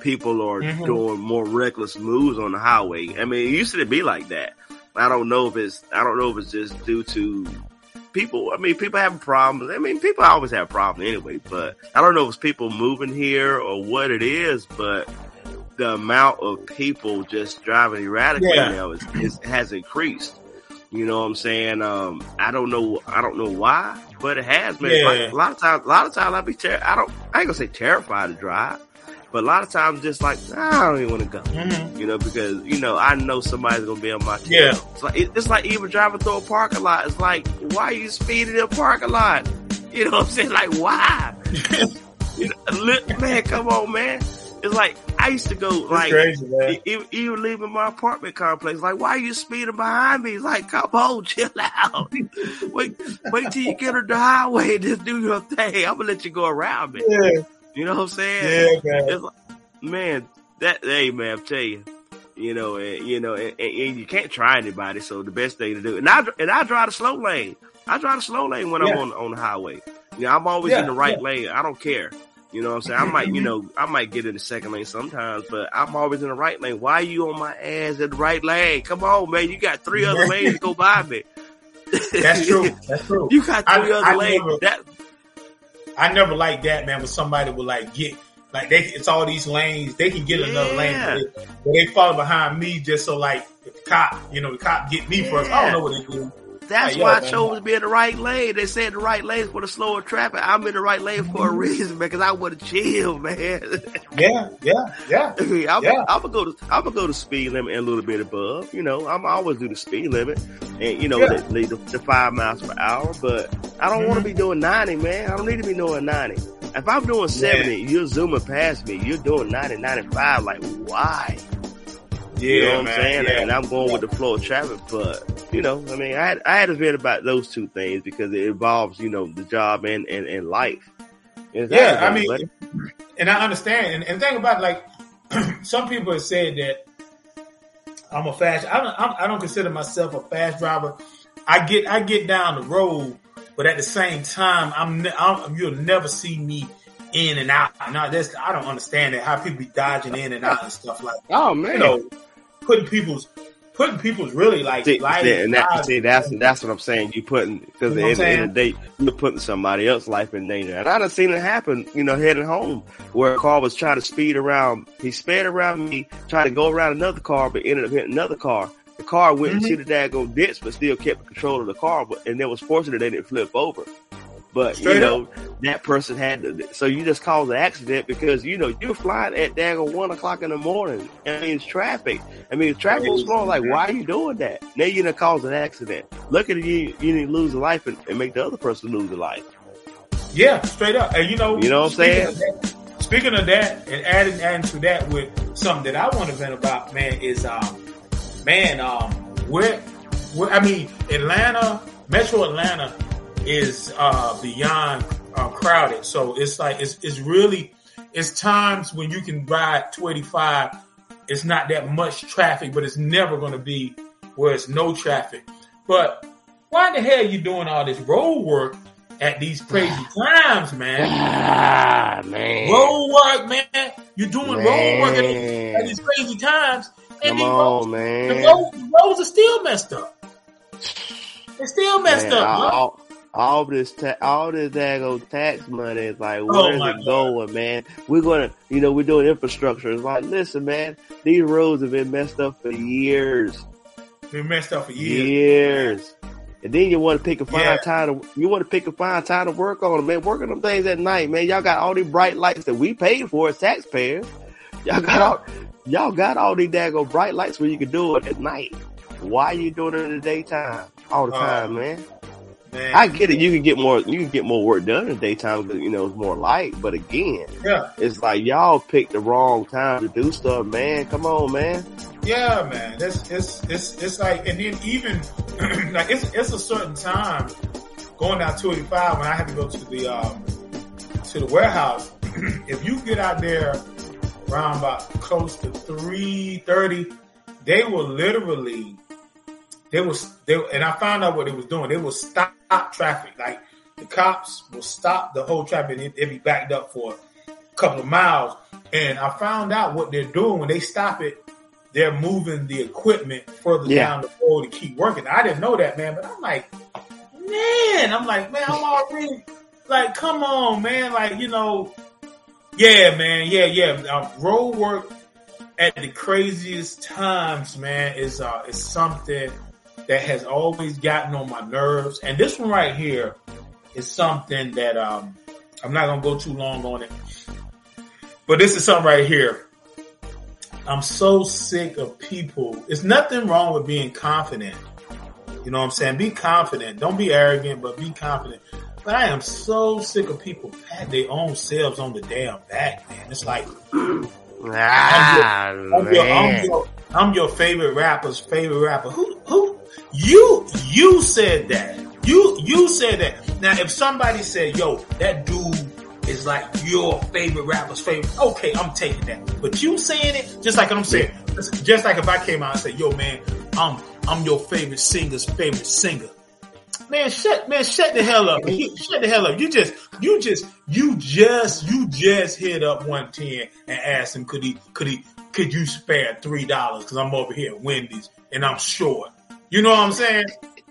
D: people are
C: Mhm.
D: doing more reckless moves on the highway. I mean, it used to be like that. I don't know if it's I don't know if it's just due to people. I mean, people having problems. I mean, people always have problems anyway. But I don't know if it's people moving here or what it is. But the amount of people just driving erratically
C: Yeah.
D: now is, is has increased. You know what I'm saying? Um, I don't know. I don't know why, but it has, man.
C: Yeah.
D: Like, a lot of times, a lot of times I be ter- I don't. I ain't gonna say terrified to drive, but a lot of times just like I don't even want to go.
C: Mhm.
D: You know, because you know I know somebody's gonna be on my tail.
C: Yeah.
D: It's like it's like even driving through a parking lot. It's like why are you speeding in a parking lot? You know what I'm saying? Like why? <laughs> you know, man, come on, man. It's like I used to go like
C: crazy,
D: Even, even leaving my apartment complex, like, why are you speeding behind me? Like, come on, <laughs> chill out. wait, wait till you get on the highway and just do your thing. I'm gonna let you go around me.
C: Yeah,
D: You know what I'm saying?
C: yeah, man.
D: Like, man, that, hey, man, I'm telling you, you know, and, you know, and, and, you can't try anybody. So the best thing to do, and I, and I drive the slow lane. I drive the slow lane when I'm on, on the highway. You know, I'm always
C: Yeah,
D: in the right
C: yeah.
D: lane. I don't care. You know what I'm saying? I might, you know, I might get in the second lane sometimes, but I'm always in the right lane. Why are you on my ass in the right lane? Come on, man. You got three other <laughs> lanes to go by me.
C: That's true. <laughs> That's true.
D: You got
C: I-
D: three other
C: I
D: lanes.
C: never-
D: that,
C: I never liked that, man. When somebody would like get like they, it's all these lanes. They can get another lane, but they, but they follow behind me just so like the cop, you know, the cop get me first. I don't know what they do.
D: That's
C: Yeah,
D: why I
C: man.
D: chose to be in the right lane. They said the right lane for the slower traffic. I'm in the right lane for a reason, man, because I want to chill, man. <laughs>
C: Yeah, yeah, yeah.
D: I mean, I'm,
C: Yeah.
D: I'm gonna go to I'm gonna go to speed limit and a little bit above. You know, I'm I always do the speed limit, and you know,
C: Yeah.
D: the, the, the five miles per hour. But I don't want to mm-hmm. be doing ninety, man. I don't need to be doing ninety. If I'm doing seventy, you're zooming past me. You're doing 90, 95. Like, why?
C: Yeah,
D: you know what I'm saying?
C: Yeah.
D: And I'm going with the flow of traffic, but you know, I mean, I had, I had to read about those two things because it involves, you know, the job and, and, and life.
C: Yeah, I mean,
D: buddy.
C: and I understand. And, and the thing about like <clears throat> some people have said that I'm a fast. I don't. I'm, I don't consider myself a fast driver. I get I get down the road, but at the same time, I'm, I'm you'll never see me in and out. Now that's I don't understand that how people be dodging in and out and stuff like that.
D: oh man,
C: you know putting people's putting people's really like
D: See,
C: life.
D: see, and that, see, that's that's what I'm saying. You putting because
C: You know
D: at the end of the day, you're putting somebody else's life in danger. And I done seen it happen. You know, heading home where a car was trying to speed around. He sped around me, trying to go around another car, but ended up hitting another car. The car went
C: Mhm.
D: into the daggone ditch, but still kept control of the car. But and it was fortunate they didn't flip over. But
C: Straight
D: you know that person had to. So you just caused an accident because you know you're flying at daggone one o'clock in the morning. I mean, it's traffic. I mean, traffic was flowing. Like, why are you doing that? Now you're gonna cause an accident. Look at you. You lose a life and, and make the other person lose a life.
C: Yeah, straight up. And you know,
D: You know what I'm saying?
C: Of that, speaking of that, and adding adding to that with something that I want to vent about, man, is um, man, um, where, where I mean, Atlanta, Metro Atlanta is uh beyond uh, crowded. So it's like it's it's really it's times when you can ride 285. It's not that much traffic, but it's never going to be where it's no traffic. But why the hell are you doing all this road work at these crazy <sighs> times, man?
D: Ah, man.
C: Road work, man. You're doing road work at these, at these crazy times, and
D: Come on,
C: roads, the,
D: man.
C: roads, the roads are still messed up. They're still messed
D: Man,
C: up. bro.
D: All, this, ta- all this daggone tax money is like,
C: Oh,
D: where's
C: my
D: it going, man? We're gonna, you know, we're doing infrastructure. It's like, listen, man, these roads have been messed up for years,
C: Been messed up for years.
D: years. And then you want to pick a fine
C: Yeah.
D: time to, you want to pick a fine time to work on them, man. Work on them things at night, man. Y'all got all these bright lights that we paid for as taxpayers. Y'all got all, y'all got all these daggone bright lights where you can do it at night. Why are you doing it in the daytime all the
C: Uh,
D: time, man?
C: Man.
D: I get it. You can get more. You can get more work done in the daytime because you know it's more light. But again,
C: yeah,
D: it's like y'all picked the wrong time to do stuff, man. Come on, man.
C: yeah, man. It's it's it's it's like, and then even <clears throat> like it's it's a certain time going down 285 when I have to go to the um to the warehouse. <clears throat> if you get out there around about close to 3:30, they will literally they was they and I found out what they was doing. They will stop traffic. Like the cops will stop the whole traffic and it, it be backed up for a couple of miles. And I found out what they're doing when they stop it. They're moving the equipment further
D: Yeah.
C: down the road to keep working. I didn't know that, man. But I'm like, man, I'm like, man, I'm already like, come on, man, like you know, yeah, man, yeah, yeah. Uh, road work at the craziest times, man, is uh, is something that has always gotten on my nerves, and this one right here is something that um, I'm not gonna go too long on it, but this is something right here. I'm so sick of people. It's nothing wrong with being confident. You know what I'm saying? Be confident. Don't be arrogant, but be confident. But I am so sick of people pat their own selves on the damn back, man. It's like <clears throat>
D: Ah,
C: I'm your, I'm
D: man.
C: your, I'm your, I'm your favorite rapper's favorite rapper. Who, who, you, you said that. You, you said that. Now, if somebody said, yo, that dude is like your favorite rapper's favorite, okay, I'm taking that. But you saying it, just like I'm saying, just like if I came out and said, yo, man, I'm, I'm your favorite singer's favorite singer. Man, shut, man, shut the hell up. You- Shut the hell up. You just, you just, you just, you just hit up 110 and asked him, could he, could he, could you spare $3? Cause I'm over here at Wendy's and I'm short. You know what I'm saying?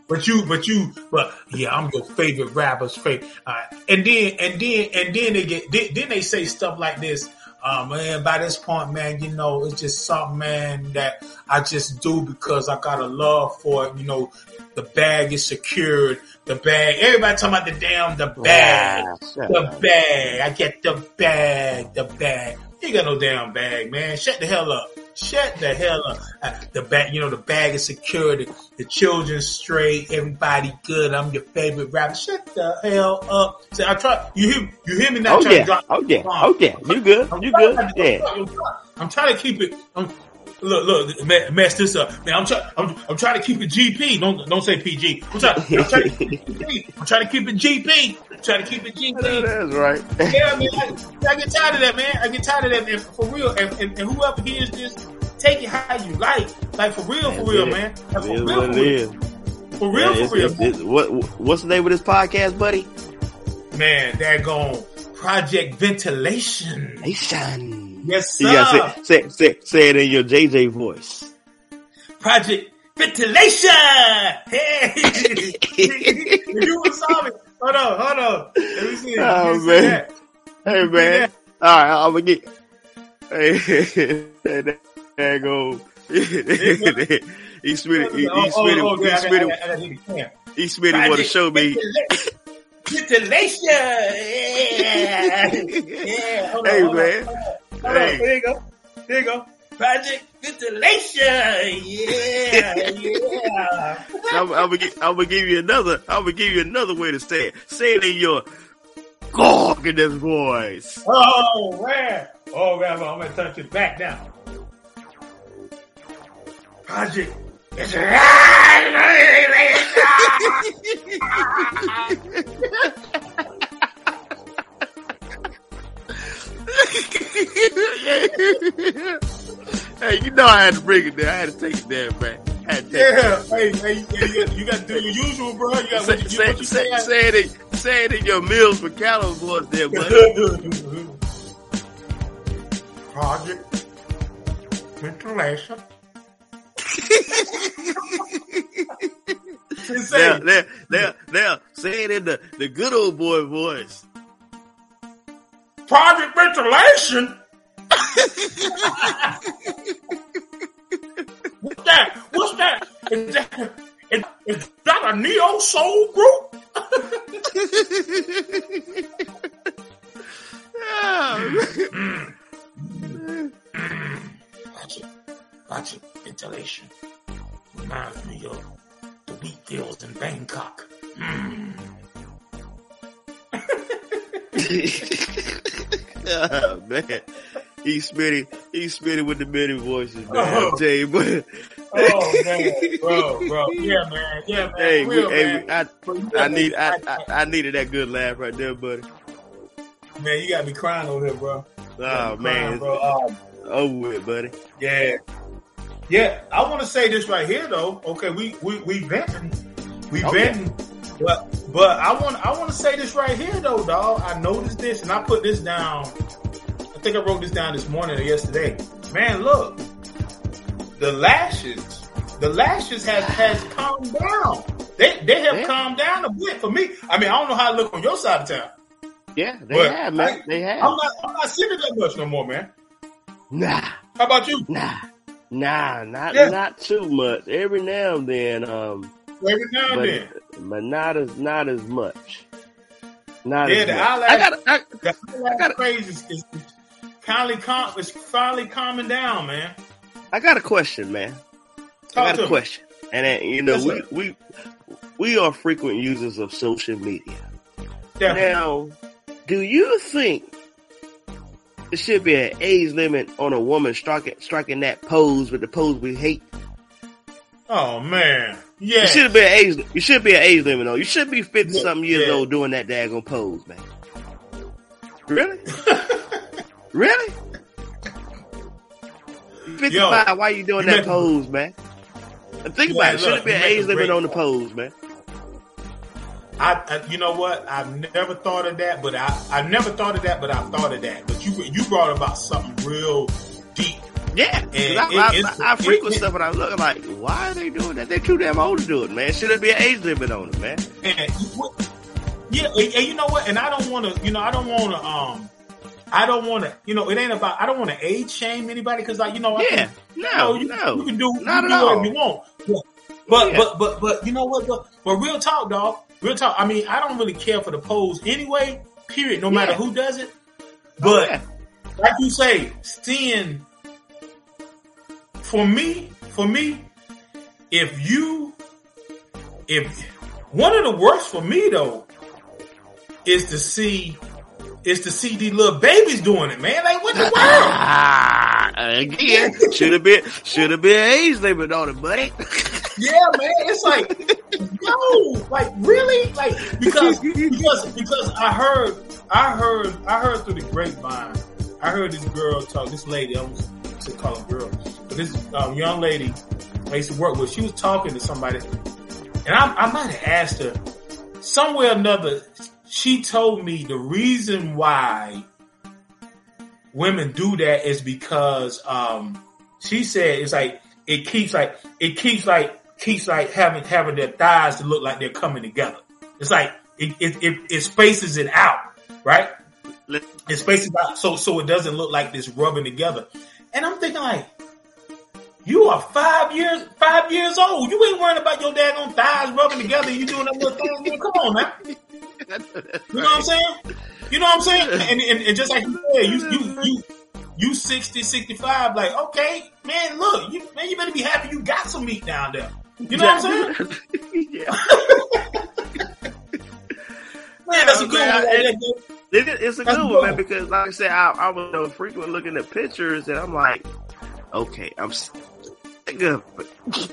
C: But you, but you, but yeah, I'm your favorite rapper's favorite. Right. And then, and then, and then they get, then, then they say stuff like this. Uh, man, by this point, man, you know, it's just something, man, that I just do because I got a love for it. You know, the bag is secured. The bag, everybody talking about the damn, the bag.
D: Ah, shut
C: The
D: up.
C: bag. I get the bag. The bag. You got no damn bag, man. Shut the hell up. Shut the hell up. Uh, the bag, you know, the bag is secured. The, the children straight. Everybody good. I'm your favorite rapper. Shut the hell up. See, I try. You hear? You hear me now?
D: Oh yeah,
C: drop
D: oh yeah, oh yeah. You good?
C: I'm
D: You good?
C: I'm
D: Yeah.
C: I'm trying- I'm trying to keep it. I'm, look, look, me- mess this up, man. I'm trying. I'm, I'm trying to keep it GP. Don't don't say PG. I'm trying, I'm trying to keep it GP. I'm trying to keep it GP. I'm trying to keep it GP.
D: That's right.
C: Yeah, man. I, I get tired of that, man. I get tired of that, man. For real. And, and, and whoever hears this, take it how you like. Like for real, for real, man. Like, for real, for real. For real, for real.
D: it's- it's- what what's the name of this podcast, buddy?
C: Man, that gone Project Ventilation.
D: Nation.
C: Yes, sir.
D: You gotta say, say, say, say it in your JJ voice.
C: Project Ventilation. Hey, <laughs> you saw me. Hold on, hold on. Let me see. Let
D: Oh,
C: me see
D: man.
C: that.
D: Hey man. All right, I'm gonna get. Hey, <laughs> there, there go. <laughs> he Smitty, he, he
C: Oh, oh,
D: Smitty,
C: oh,
D: he
C: yeah, I got- I
D: Smitty,
C: got- I got hit the can.
D: he Smitty want to show me.
C: Ventilation. Yeah. Yeah. Hold on,
D: Hey
C: hold on.
D: Man,
C: Hold on. There you go. There you go. Project Ventilation. <laughs> Yeah. Yeah.
D: I'm, I'm gonna I'm gonna give you another. I'm gonna give you another way to say it. Say it in your gorgeous voice.
C: Oh man. Oh man, I'm gonna touch it back now. Project. It's <laughs> <laughs> <laughs>
D: hey, you know I had to bring it there. I had to take it there, man. I had to take it
C: Yeah, hey, hey, you, got, you got to do your usual, bro. You got
D: Say,
C: you,
D: say,
C: you
D: say,
C: say.
D: say, it in, say it in your Mills for Callum voice there, <laughs> buddy.
C: Project ventilation. <laughs>
D: now, now, now, now, say it in the, the good old boy voice.
C: Project ventilation. What's that? What's that? Is that, is, is that a neo soul group?
D: Ah,
C: Project, project ventilation reminds me of the wheat fields in Bangkok.
D: Oh, man. He's spitting, he's spitting with the many voices, man.
C: Oh.
D: I <laughs> but,
C: Oh man, bro, bro, yeah, man, yeah, man.
D: hey,
C: real,
D: hey,
C: man.
D: we, I, I need, I, I, I needed that good laugh right there, buddy.
C: man, you got me crying over here, bro.
D: Oh
C: me crying,
D: man, it's
C: bro. Um,
D: over with, buddy.
C: Yeah. Yeah, I want to say this right here though. Okay, we we we venting, we
D: Oh,
C: venting, but but I want I want to say this right here though, dog. I noticed this and I put this down. I think I wrote this down this morning or yesterday. Man, look, the lashes, the lashes has has calmed down. they they have
D: Yeah.
C: calmed down a bit for me. I mean, I don't know how it look on your side of town.
D: Yeah, they
C: But
D: have, man.
C: I-
D: they have.
C: I'm not I'm not seeing it that much no more, man.
D: nah,
C: How about you?
D: nah, nah, not
C: Yeah.
D: not too much. Every now and then, um,
C: Every now and
D: but
C: then.
D: but not as not as much. Not
C: Yeah,
D: as
C: the
D: much.
C: eyelash-
D: I got I,
C: The eyelash
D: gotta-
C: craze is, is finally calm. It's finally calming down, man.
D: I got a question, man.
C: Talk
D: I
C: to
D: got a
C: me.
D: question, and uh, you know
C: Yes,
D: we
C: sir.
D: we we are frequent users of social media.
C: Definitely.
D: Now, do you think there should be an age limit on a woman striking striking that pose with the pose we hate?
C: Oh man, yeah.
D: You should be an age. You should be an age limit on. You should be fifty something years
C: yeah.
D: old doing that daggone pose, man. Really? <laughs> really? Fifty five. Why are you doing that <laughs> pose, man? And think about it. Should
C: look,
D: it be
C: you
D: an age limit on the pose, man?
C: I, I, you know what? I've never thought of that, but I, I never thought of that, but I thought of that. But you, you brought about something real deep.
D: Yeah, I, I, I, frequent stuff and I look like, why are they doing that? They're too damn old to do it, man. Should there be an age limit on it, man?
C: And you- yeah, and, and you know what? And I don't want to, you know, I don't want to, um, I don't want to, you know, it ain't about. I don't want to age shame anybody because, like, you know, I
D: Yeah,
C: can,
D: no,
C: you,
D: no,
C: you can do, you
D: not
C: can
D: at
C: do
D: all.
C: whatever you want. Yeah. But,
D: Yeah.
C: but, but, but, you know what? But, but real talk, dog. Real talk. I mean, I don't really care for the pose anyway. Period. No matter who does it. But
D: yeah.
C: like you say, seeing for me, for me, if you, if one of the worst for me though is to see, is to see these little babies doing it, man. Like what the world? <laughs>
D: Again, should have been should have been age limit on it, buddy.
C: Yeah, man. It's like, no, like really, like because because because I heard, I heard, I heard through the grapevine. I heard this girl talk. This lady, I was to call her girl, this um, young lady I used to work with. She was talking to somebody, and I, I might have asked her somewhere or another. She told me the reason why women do that is because um, she said it's like it keeps like it keeps like keeps like having having their thighs to look like they're coming together. It's like it it, it, it spaces it out, right? It spaces out so so it doesn't look like this rubbing together. And I'm thinking like, you are five years five years old. You ain't worrying about your daggone thighs rubbing together. You doing that little thing. Come on, man. <laughs> You know what I'm saying? You know what I'm saying? And, and, and just like you said, you, you, you, you 60, 65, like, okay, man, look, you, man, you better be happy you got some meat down there. You know what I'm saying? <laughs>
D: yeah. <laughs>
C: Man, that's a good
D: man,
C: one.
D: I-
C: That- that-
D: It, it's a
C: That's
D: good one, man, because like I said, I, I was know, frequent looking at pictures and I'm like, okay, I'm it.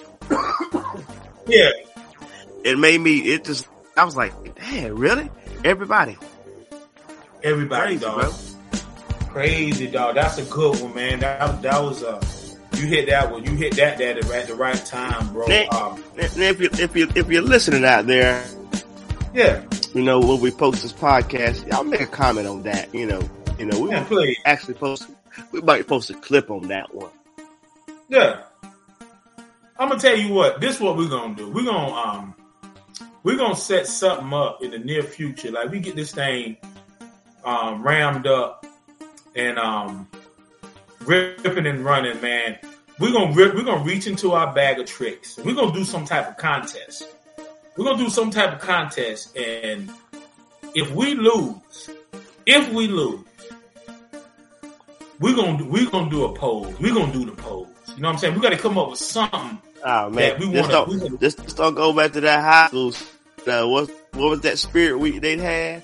C: Yeah.
D: It made me, it just, I was like, damn, really? Everybody.
C: Everybody,
D: Crazy,
C: dog.
D: bro.
C: Crazy, dog. That's a good one, man. That, that was, uh, you hit that one. You hit that, that at the right time, bro.
D: Man.
C: Um,
D: And if you, if you, if you're listening out there,
C: yeah.
D: you know, when we post this podcast, y'all make a comment on that, you know, you know, we
C: Yeah,
D: actually post, we might post a clip on that one.
C: Yeah. I'm gonna tell you what. This is what we're gonna do. We're gonna um, we're gonna set something up in the near future. Like we get this thing um rammed up and um ripping and running, man. We're gonna rip, we're gonna reach into our bag of tricks. We're gonna do some type of contest. We're gonna do some type of contest, and if we lose, if we lose, we're gonna do, we're gonna do a poll. We're gonna do the pose. You know what I'm saying? We got to come up with something.
D: Oh man,
C: we
D: just,
C: wanna-
D: don't, just, just don't go back to that high school. Uh, what what was that spirit week they had?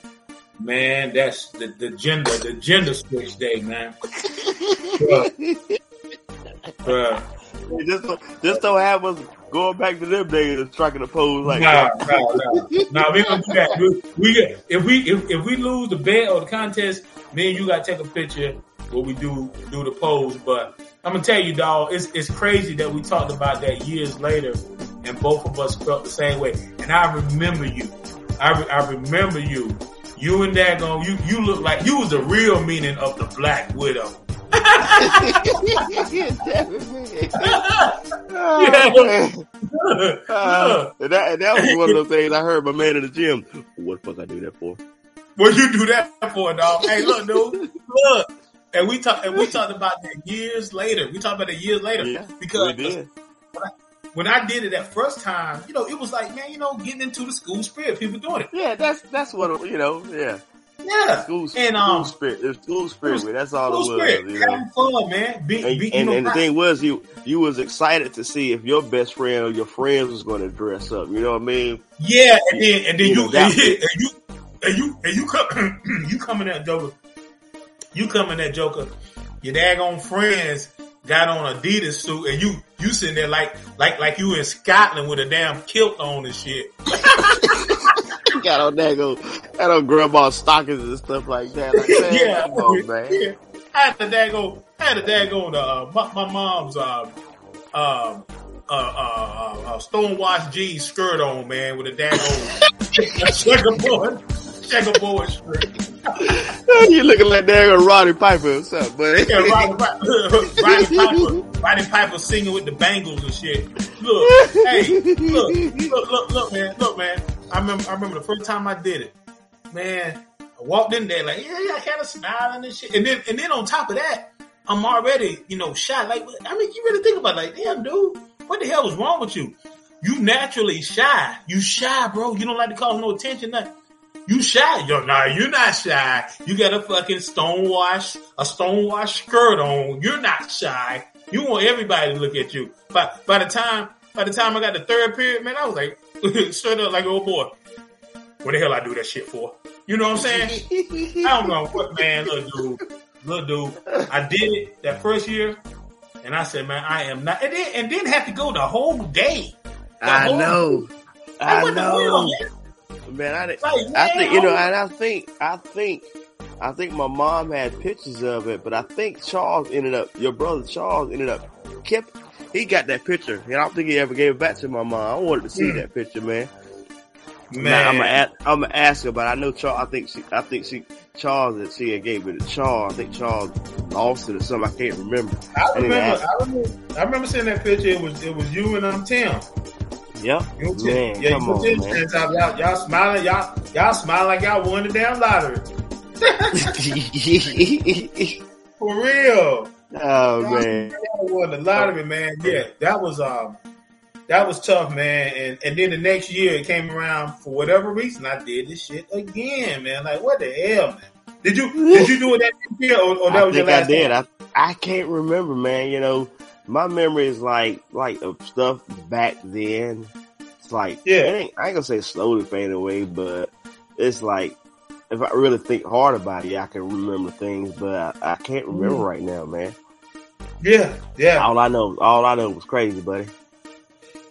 C: Man, that's the, the gender, the gender switch day, man. <laughs> Bruh. Bruh.
D: Just don't, just don't have us going back to them days and striking a pose like
C: Nah,
D: that.
C: nah, nah. Nah, we don't do that. We, we if we if, if we lose the bet or the contest, me and you gotta take a picture where we do do the pose. But I'm gonna tell you, dog, it's it's crazy that we talked about that years later, and both of us felt the same way. And I remember you. I re- I remember you. You and Dagon, you you look like you was the real meaning of the Black Widow. <laughs>
D: Uh, <laughs> and, that, and that was one of those things I heard my man in the gym. What the fuck I do that for?
C: What you do that for, dog? Hey, look, dude, look. And we talked, and we talked about that years later. We talked about it years later
D: Yeah,
C: because
D: we did.
C: when I did it that first time, you know, it was like, man, you know, getting into the school spirit, people doing it.
D: Yeah, that's that's what you know. Yeah,
C: Yeah,
D: school,
C: And,
D: school
C: um,
D: spirit. It school spirit. That's all
C: school
D: it was. You know?
C: having fun, man. Be,
D: And,
C: be,
D: and, and the thing was, you you was excited to see if your best friend or your friends was going to dress up. You know what I mean?
C: yeah, and then and then
D: You
C: you and you and you and you come <clears throat> you in that Joker, you come in that Joker. Your daggone friends got on Adidas suit, and you you sitting there like like like you in Scotland with a damn kilt on and shit. <laughs>
D: got on go, got on grandma stockings and stuff like that. Like, <laughs> man,
C: yeah,
D: come on, man. <laughs>
C: yeah. I had the daggone, I had the daggone, uh, my, my mom's, um, um, uh, uh, uh, uh, stonewashed jeans skirt on, man, with a daggone checkerboard, checkerboard shirt. <laughs>
D: you looking like that Roddy Piper or something, but
C: Yeah, Roddy, Pi- <laughs> Roddy <laughs> Piper, Roddy Piper singing with the Bangles and shit. Look, hey, look, look, look, look, man, look, man. I remember, I remember the first time I did it, man. I walked in there like, yeah, yeah, kind of smiling and shit, and then, and then on top of that, I'm already, you know, shy. Like, I mean, you really think about, it, like, damn, dude, what the hell was wrong with you? You naturally shy. You shy, bro. You don't like to cause no attention. Nothing. You shy. Yo, nah, you're not shy. You got a fucking stonewash, a stonewash skirt on. You're not shy. You want everybody to look at you. But by the time, by the time I got the third period, man, I was like, <laughs> straight up like, oh boy, what the hell I do that shit for? You know what I'm saying? I don't know what, man, little dude, little dude. I did it that first year, and I said, man, I am not, and then, and then have to go the whole day. The
D: I
C: whole-
D: know, I
C: hell,
D: know,
C: man?
D: I, didn't-
C: Like,
D: I think you know,
C: I'm-
D: and I think, I think, I think my mom had pictures of it, but I think Charles ended up, your brother Charles ended up kept. He got that picture, and I don't think he ever gave it back to my mom. I wanted to see
C: Hmm.
D: that picture, man.
C: Man,
D: I'm gonna ask, I'm gonna ask her, but I know Charles. I think she, I think she, Charles, that she gave it to Charles. I think Charles lost it or something. I can't remember.
C: I
D: I
C: remember,
D: ask.
C: I remember, I remember seeing that picture. It was, it was you and um Tim.
D: Yep, man,
C: yeah,
D: come on, man.
C: Y'all, y'all smiling, y'all, y'all smiling like y'all won the damn lottery. <laughs> For real.
D: oh man,
C: Y'all won the lottery, man. Yeah, that was um, that was tough, man. And and then the next year it came around for whatever reason. I did this shit again, man. Like what the hell, man? Did you did you do it that year or, or that
D: I
C: was your
D: think I did.
C: One?
D: I I can't remember, man. You know, my memory is like like of stuff back then. It's like
C: Yeah.
D: ain't, I ain't gonna say slowly fading away, but it's like if I really think hard about it, I can remember things, but I, I can't remember
C: Mm.
D: right now, man.
C: Yeah, yeah.
D: All I know, all I know was crazy, buddy.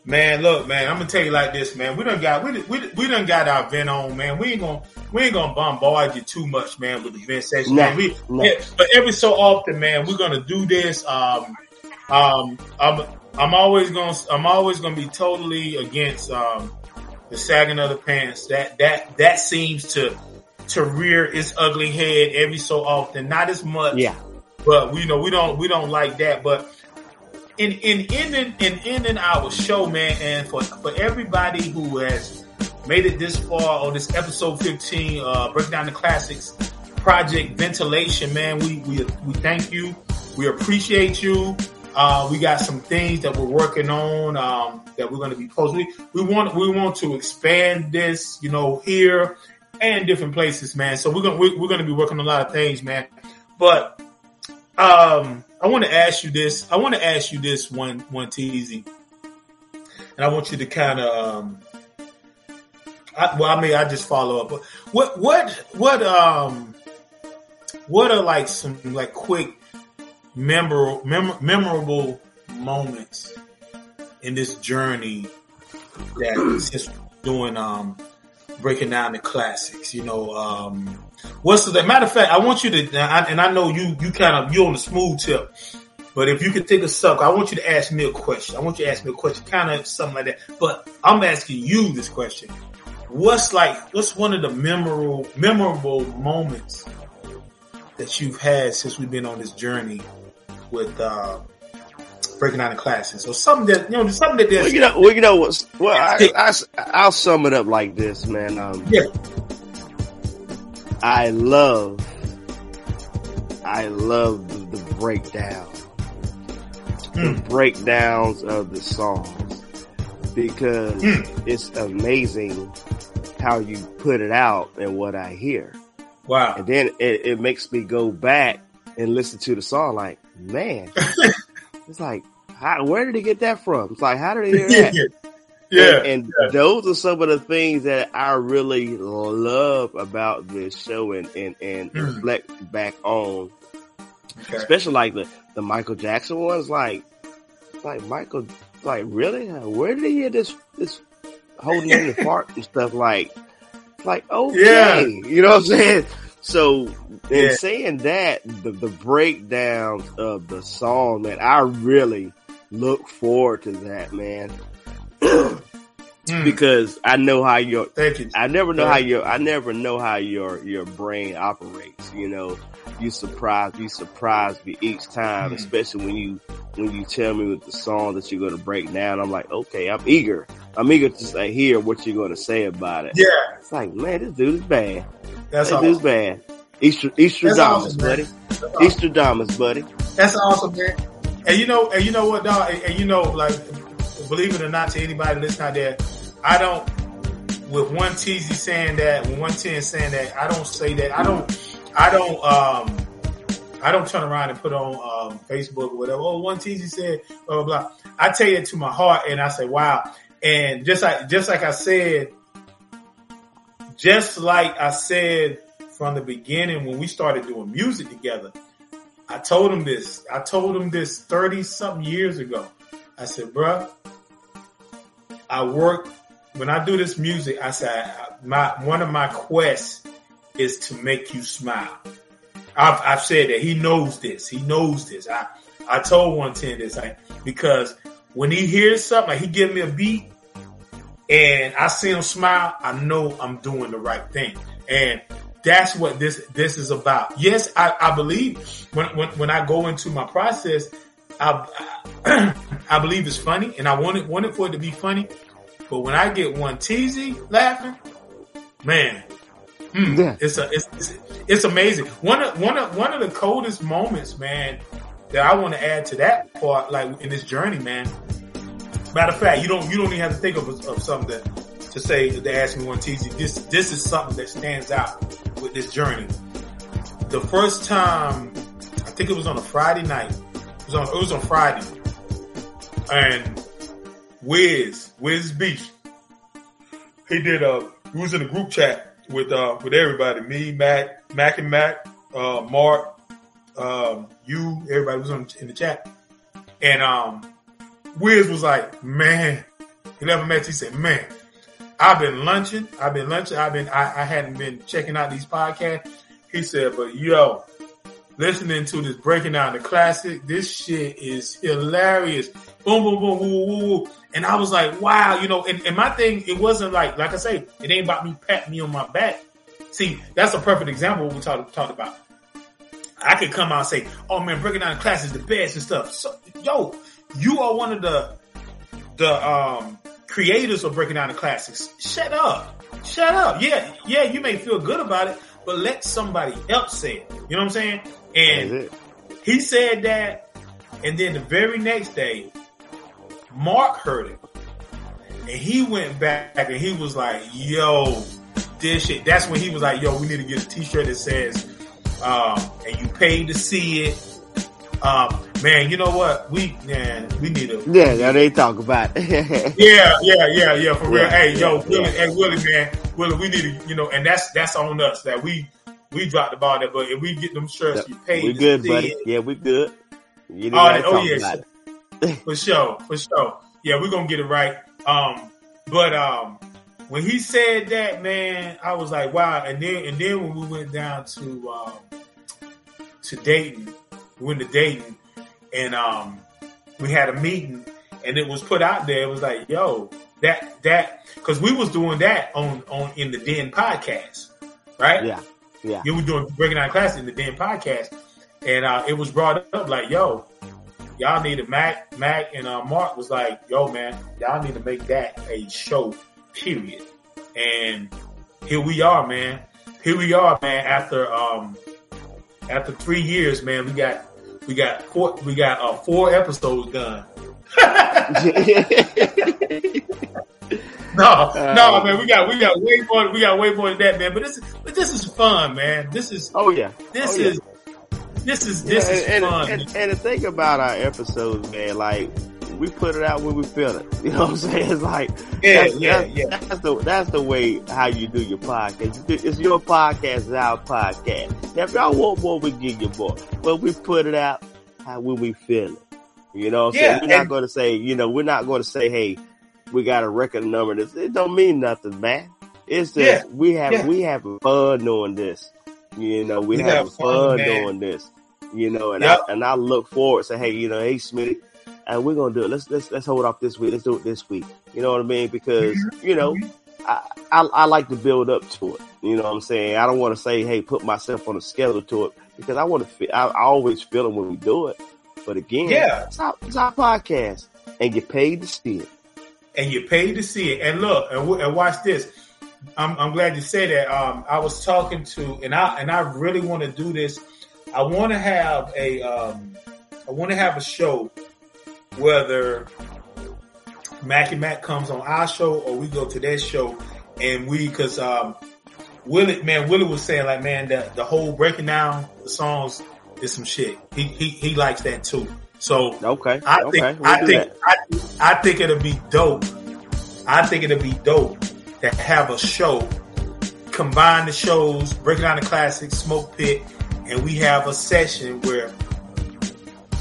C: Man, look, man, I'm gonna tell you like this, man. We done got we we, we done got our vent on, man. We ain't gonna we ain't gonna bombard you too much, man, with the vent section.
D: Nah,
C: man. We,
D: nah.
C: yeah, but every so often, man, we're gonna do this. Um, um, I'm I'm always gonna I'm always gonna be totally against um the sagging of the pants. That that that seems to to rear its ugly head every so often. Not as much,
D: Yeah,
C: but we know we don't we don't like that. But in in ending in ending our show, man, and for for everybody who has made it this far on this episode fifteen, uh, break down the classics project ventilation, man. We we we thank you. We appreciate you. Uh, we got some things that we're working on um, that we're going to be posting. We, we want we want to expand this, you know, here and different places, man. So we're gonna we're, we're gonna be working on a lot of things, man. But um, I want to ask you this. I want to ask you this one one teasy, and I want you to kind of um, I, well, I mean, I just follow up. But what what what um what are like some like quick memorable mem- memorable moments in this journey that since doing um breaking down the classics you know um what's the matter of fact i want you to and I, know you you kind of you on the smooth tip but if you could take a suck i want you to ask me a question. I want you to ask me a question kind of something like that. But i'm asking you this question. What's like what's one of the memorable memorable moments that you've had since we've been on this journey with uh, breaking down the classics. So something that you know, something that
D: Well, you know, well, you know what? Well, I, I, will sum it up like this, man. Um,
C: yeah,
D: I love, I love the, the breakdown, the
C: Mm.
D: breakdowns of the songs because
C: Mm.
D: it's amazing how you put it out and what I hear.
C: wow,
D: And then it, it makes me go back and listen to the song like, man, <laughs> it's like, how, where did he get that from? It's like, how did he <laughs> hear
C: yeah,
D: that?
C: yeah,
D: And, and those are some of the things that I really love about this show and, and, and
C: Mm.
D: reflect back on,
C: okay.
D: especially like the, the Michael Jackson ones. Like, like Michael, like really? Where did he hear this, this holding in the fart and stuff? Like, like, okay.
C: Yeah.
D: You know what I'm saying? So in saying that, the, the breakdowns of the song, man, I really look forward to that, man.
C: Mm.
D: because I know how your
C: Thank you.
D: I never know
C: Yeah.
D: how your I never know how your your brain operates. You know, you surprise you surprise me each time,
C: Mhm.
D: especially when you when you tell me with the song that you're going to break down. I'm like, okay, I'm eager. I'm eager to say, hear what you're going to say about it.
C: Yeah,
D: It's like, man, this dude is bad.
C: That's
D: This dude's
C: awesome.
D: bad. Easter Easter
C: That's
D: Damas,
C: awesome,
D: buddy.
C: That's awesome.
D: Easter Damas, buddy.
C: That's awesome, man. And you know, and you know what, dog, and, and you know, like, believe it or not, to anybody listening out there, I don't. With one teasy saying that, with one ten saying that, I don't say that. I don't. I don't. Um. I don't turn around and put on um, Facebook or whatever. Oh, one teasy said blah blah blah. I take it to my heart and I say, wow. And just like just like I said, just like I said from the beginning when we started doing music together, I told him this. I told him this 30 something years ago. I said, bruh, I work, when I do this music, I said, my, one of my quests is to make you smile. I've, I've said that he knows this. He knows this. I, I told 110 this I, because when he hears something, like he give me a beat and I see him smile, I know I'm doing the right thing. And that's what this this is about. Yes, I, I believe when, when when I go into my process, I I, <clears throat> I believe it's funny, and I want it want it for it to be funny. But when I get one teasy laughing, man, hmm,
D: Yeah.
C: it's a it's, it's it's amazing. One of one of one of the coldest moments, man, that I want to add to that part, like in this journey, man. Matter of fact, you don't you don't even have to think of, of something that, to say to ask me one teasy. This this is something that stands out with this journey. The first time, I think it was on a Friday night. It was on it was on Friday, and Wiz Wiz Beach. He did a. He was in a group chat with uh with everybody. Me, Mac, Mac and Mac, uh, Mark, um, you, everybody was on in the chat, and um, Wiz was like, man, he never met. He said, man, I've been lunching. I've been lunching. I've been. I, I hadn't been checking out these podcasts. He said, but yo, listening to this breaking down the classic, this shit is hilarious. Boom, boom, boom, woo, woo, woo. And I was like, wow, you know, and, and my thing, it wasn't like, like I say, it ain't about me patting me on my back. See, that's a perfect example we talked talked about. I could come out and say, oh man, breaking down the classics the best and stuff. So, yo, you are one of the, the, um, creators of breaking down the classics. Shut up. Shut up. Yeah, yeah, you may feel good about it, but let somebody else say it. You know what I'm saying? And he said that, and then the very next day, Mark heard it, and he went back and he was like, "Yo, this shit." That's when he was like, "Yo, we need to get a T-shirt that says, um, and you paid to see it." Um, man, you know what? We man, we need a
D: Yeah, now they talk about it. <laughs>
C: yeah, yeah, yeah, yeah, for real.
D: Yeah,
C: hey, yo,
D: yeah,
C: Willie, hey, Willie, man, Willie, we need to, you know, and that's that's on us that we we dropped the ball there, but if we get them shirts, you pay.
D: we good, buddy.
C: it.
D: Yeah, we good. You didn't
C: Oh, oh, yeah, for sure, for sure. Yeah, we're gonna get it right. Um, but um, when he said that, man, I was like, wow. And then and then when we went down to um, to Dayton, we went to Dayton, and um, we had a meeting, and it was put out there. It was like, yo, that that because we was doing that on on in the Den podcast, right?
D: Yeah, yeah.
C: You were doing breaking down class in the Den podcast, and uh, it was brought up like, yo, y'all need to Mac, Mac and uh, Mark was like, yo man, y'all need to make that a show, period. And here we are, man. Here we are, man. After um, after three years, man, we got we got four we got uh, four episodes done. <laughs> no, no, man, we got we got way more we got way more than that, man. But this but this is fun, man. This is
D: oh yeah,
C: this
D: oh, yeah.
C: is this is this
D: Yeah,
C: is
D: and,
C: fun.
D: And, and, and the thing about our episodes, man, like we put it out when we feel it. <laughs> You know what I'm saying? It's like
C: Yeah,
D: that's,
C: yeah,
D: that's,
C: yeah.
D: That's the that's the way how you do your podcast. It's your podcast, it's our podcast. Now, if y'all want more, we give you more, but we put it out how when we feel it. You know, what I'm
C: Yeah,
D: saying? we're not going to say, you know, we're not going to say, hey, we got a record number. This it don't mean nothing, man. It's just
C: Yeah,
D: we have
C: yeah.
D: we having fun doing this. You know, we,
C: We have fun,
D: fun, doing this. You know, and
C: Yep.
D: I and I look forward. To say, hey, you know, hey Smitty, and we're gonna do it. Let's let's let's hold off this week. Let's do it this week. You know what I mean? Because
C: Mm-hmm.
D: you know, I, I I like to build up to it. You know what I'm saying? I don't want to say, hey, put myself on a schedule to it because I want to. Feel, I, I always feel it when we do it. But again,
C: Yeah.
D: it's our, it's our podcast, and you get paid to see it.
C: and you're paid to see it. And look, and, w- and watch this. I'm, I'm glad you said that. Um, I was talking to, and I and I really want to do this. I want to have a, um, I want to have a show, whether Mackie Mac comes on our show or we go to their show, and we because um, Willie, man, Willie was saying like, man, the the whole breaking down the songs is some shit. He he he likes that too. So
D: Okay,
C: I
D: okay,
C: think
D: we'll
C: I think. I, I think it'll be dope. I think it'll be dope to have a show, combine the shows, breaking down the classics, smoke pit, and we have a session where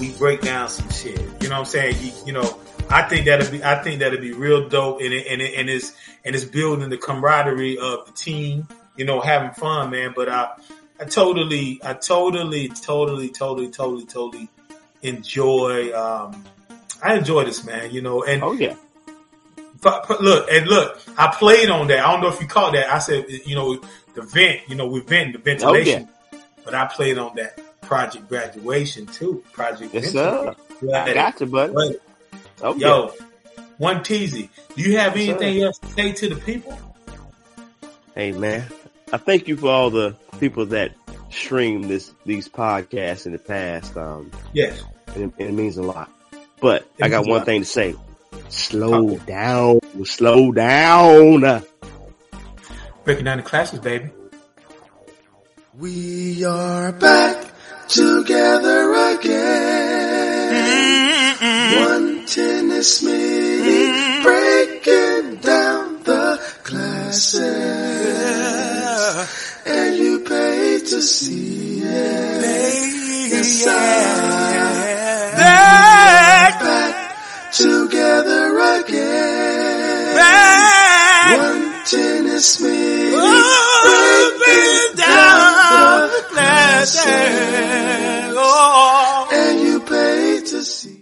C: we break down some shit. You know what I'm saying? You, you know, I think that'll be I think that'll be real dope, and it, and it, and it's and it's building the camaraderie of the team. You know, having fun, man. But I I totally I totally totally totally totally totally enjoy. Um, I enjoy this, man. You know, and
D: Oh yeah,
C: but, but look, and look, I played on that. I don't know if you caught that. I said, you know, the vent, you know, we vent the ventilation, but I played on that project graduation too. Project
D: yes
C: Ventilation.
D: sir. I
C: Right.
D: got you, buddy.
C: But,
D: Oh yeah.
C: yo, one teasy. Do you have
D: Yes, sir.
C: anything else to say to the people?
D: Hey man, I thank you for all the people that stream this these podcasts in the past. Um,
C: Yes.
D: it, it means a lot. But
C: It
D: I got one thing to say: slow
C: Talk.
D: down, slow down.
C: Breaking down the classics, baby.
B: We are back together again. One tennis meeting, breaking down the classics. And you pay to see it. Yes, I back. Together again. One tennis meeting, breaking down blessing, And you pay to see.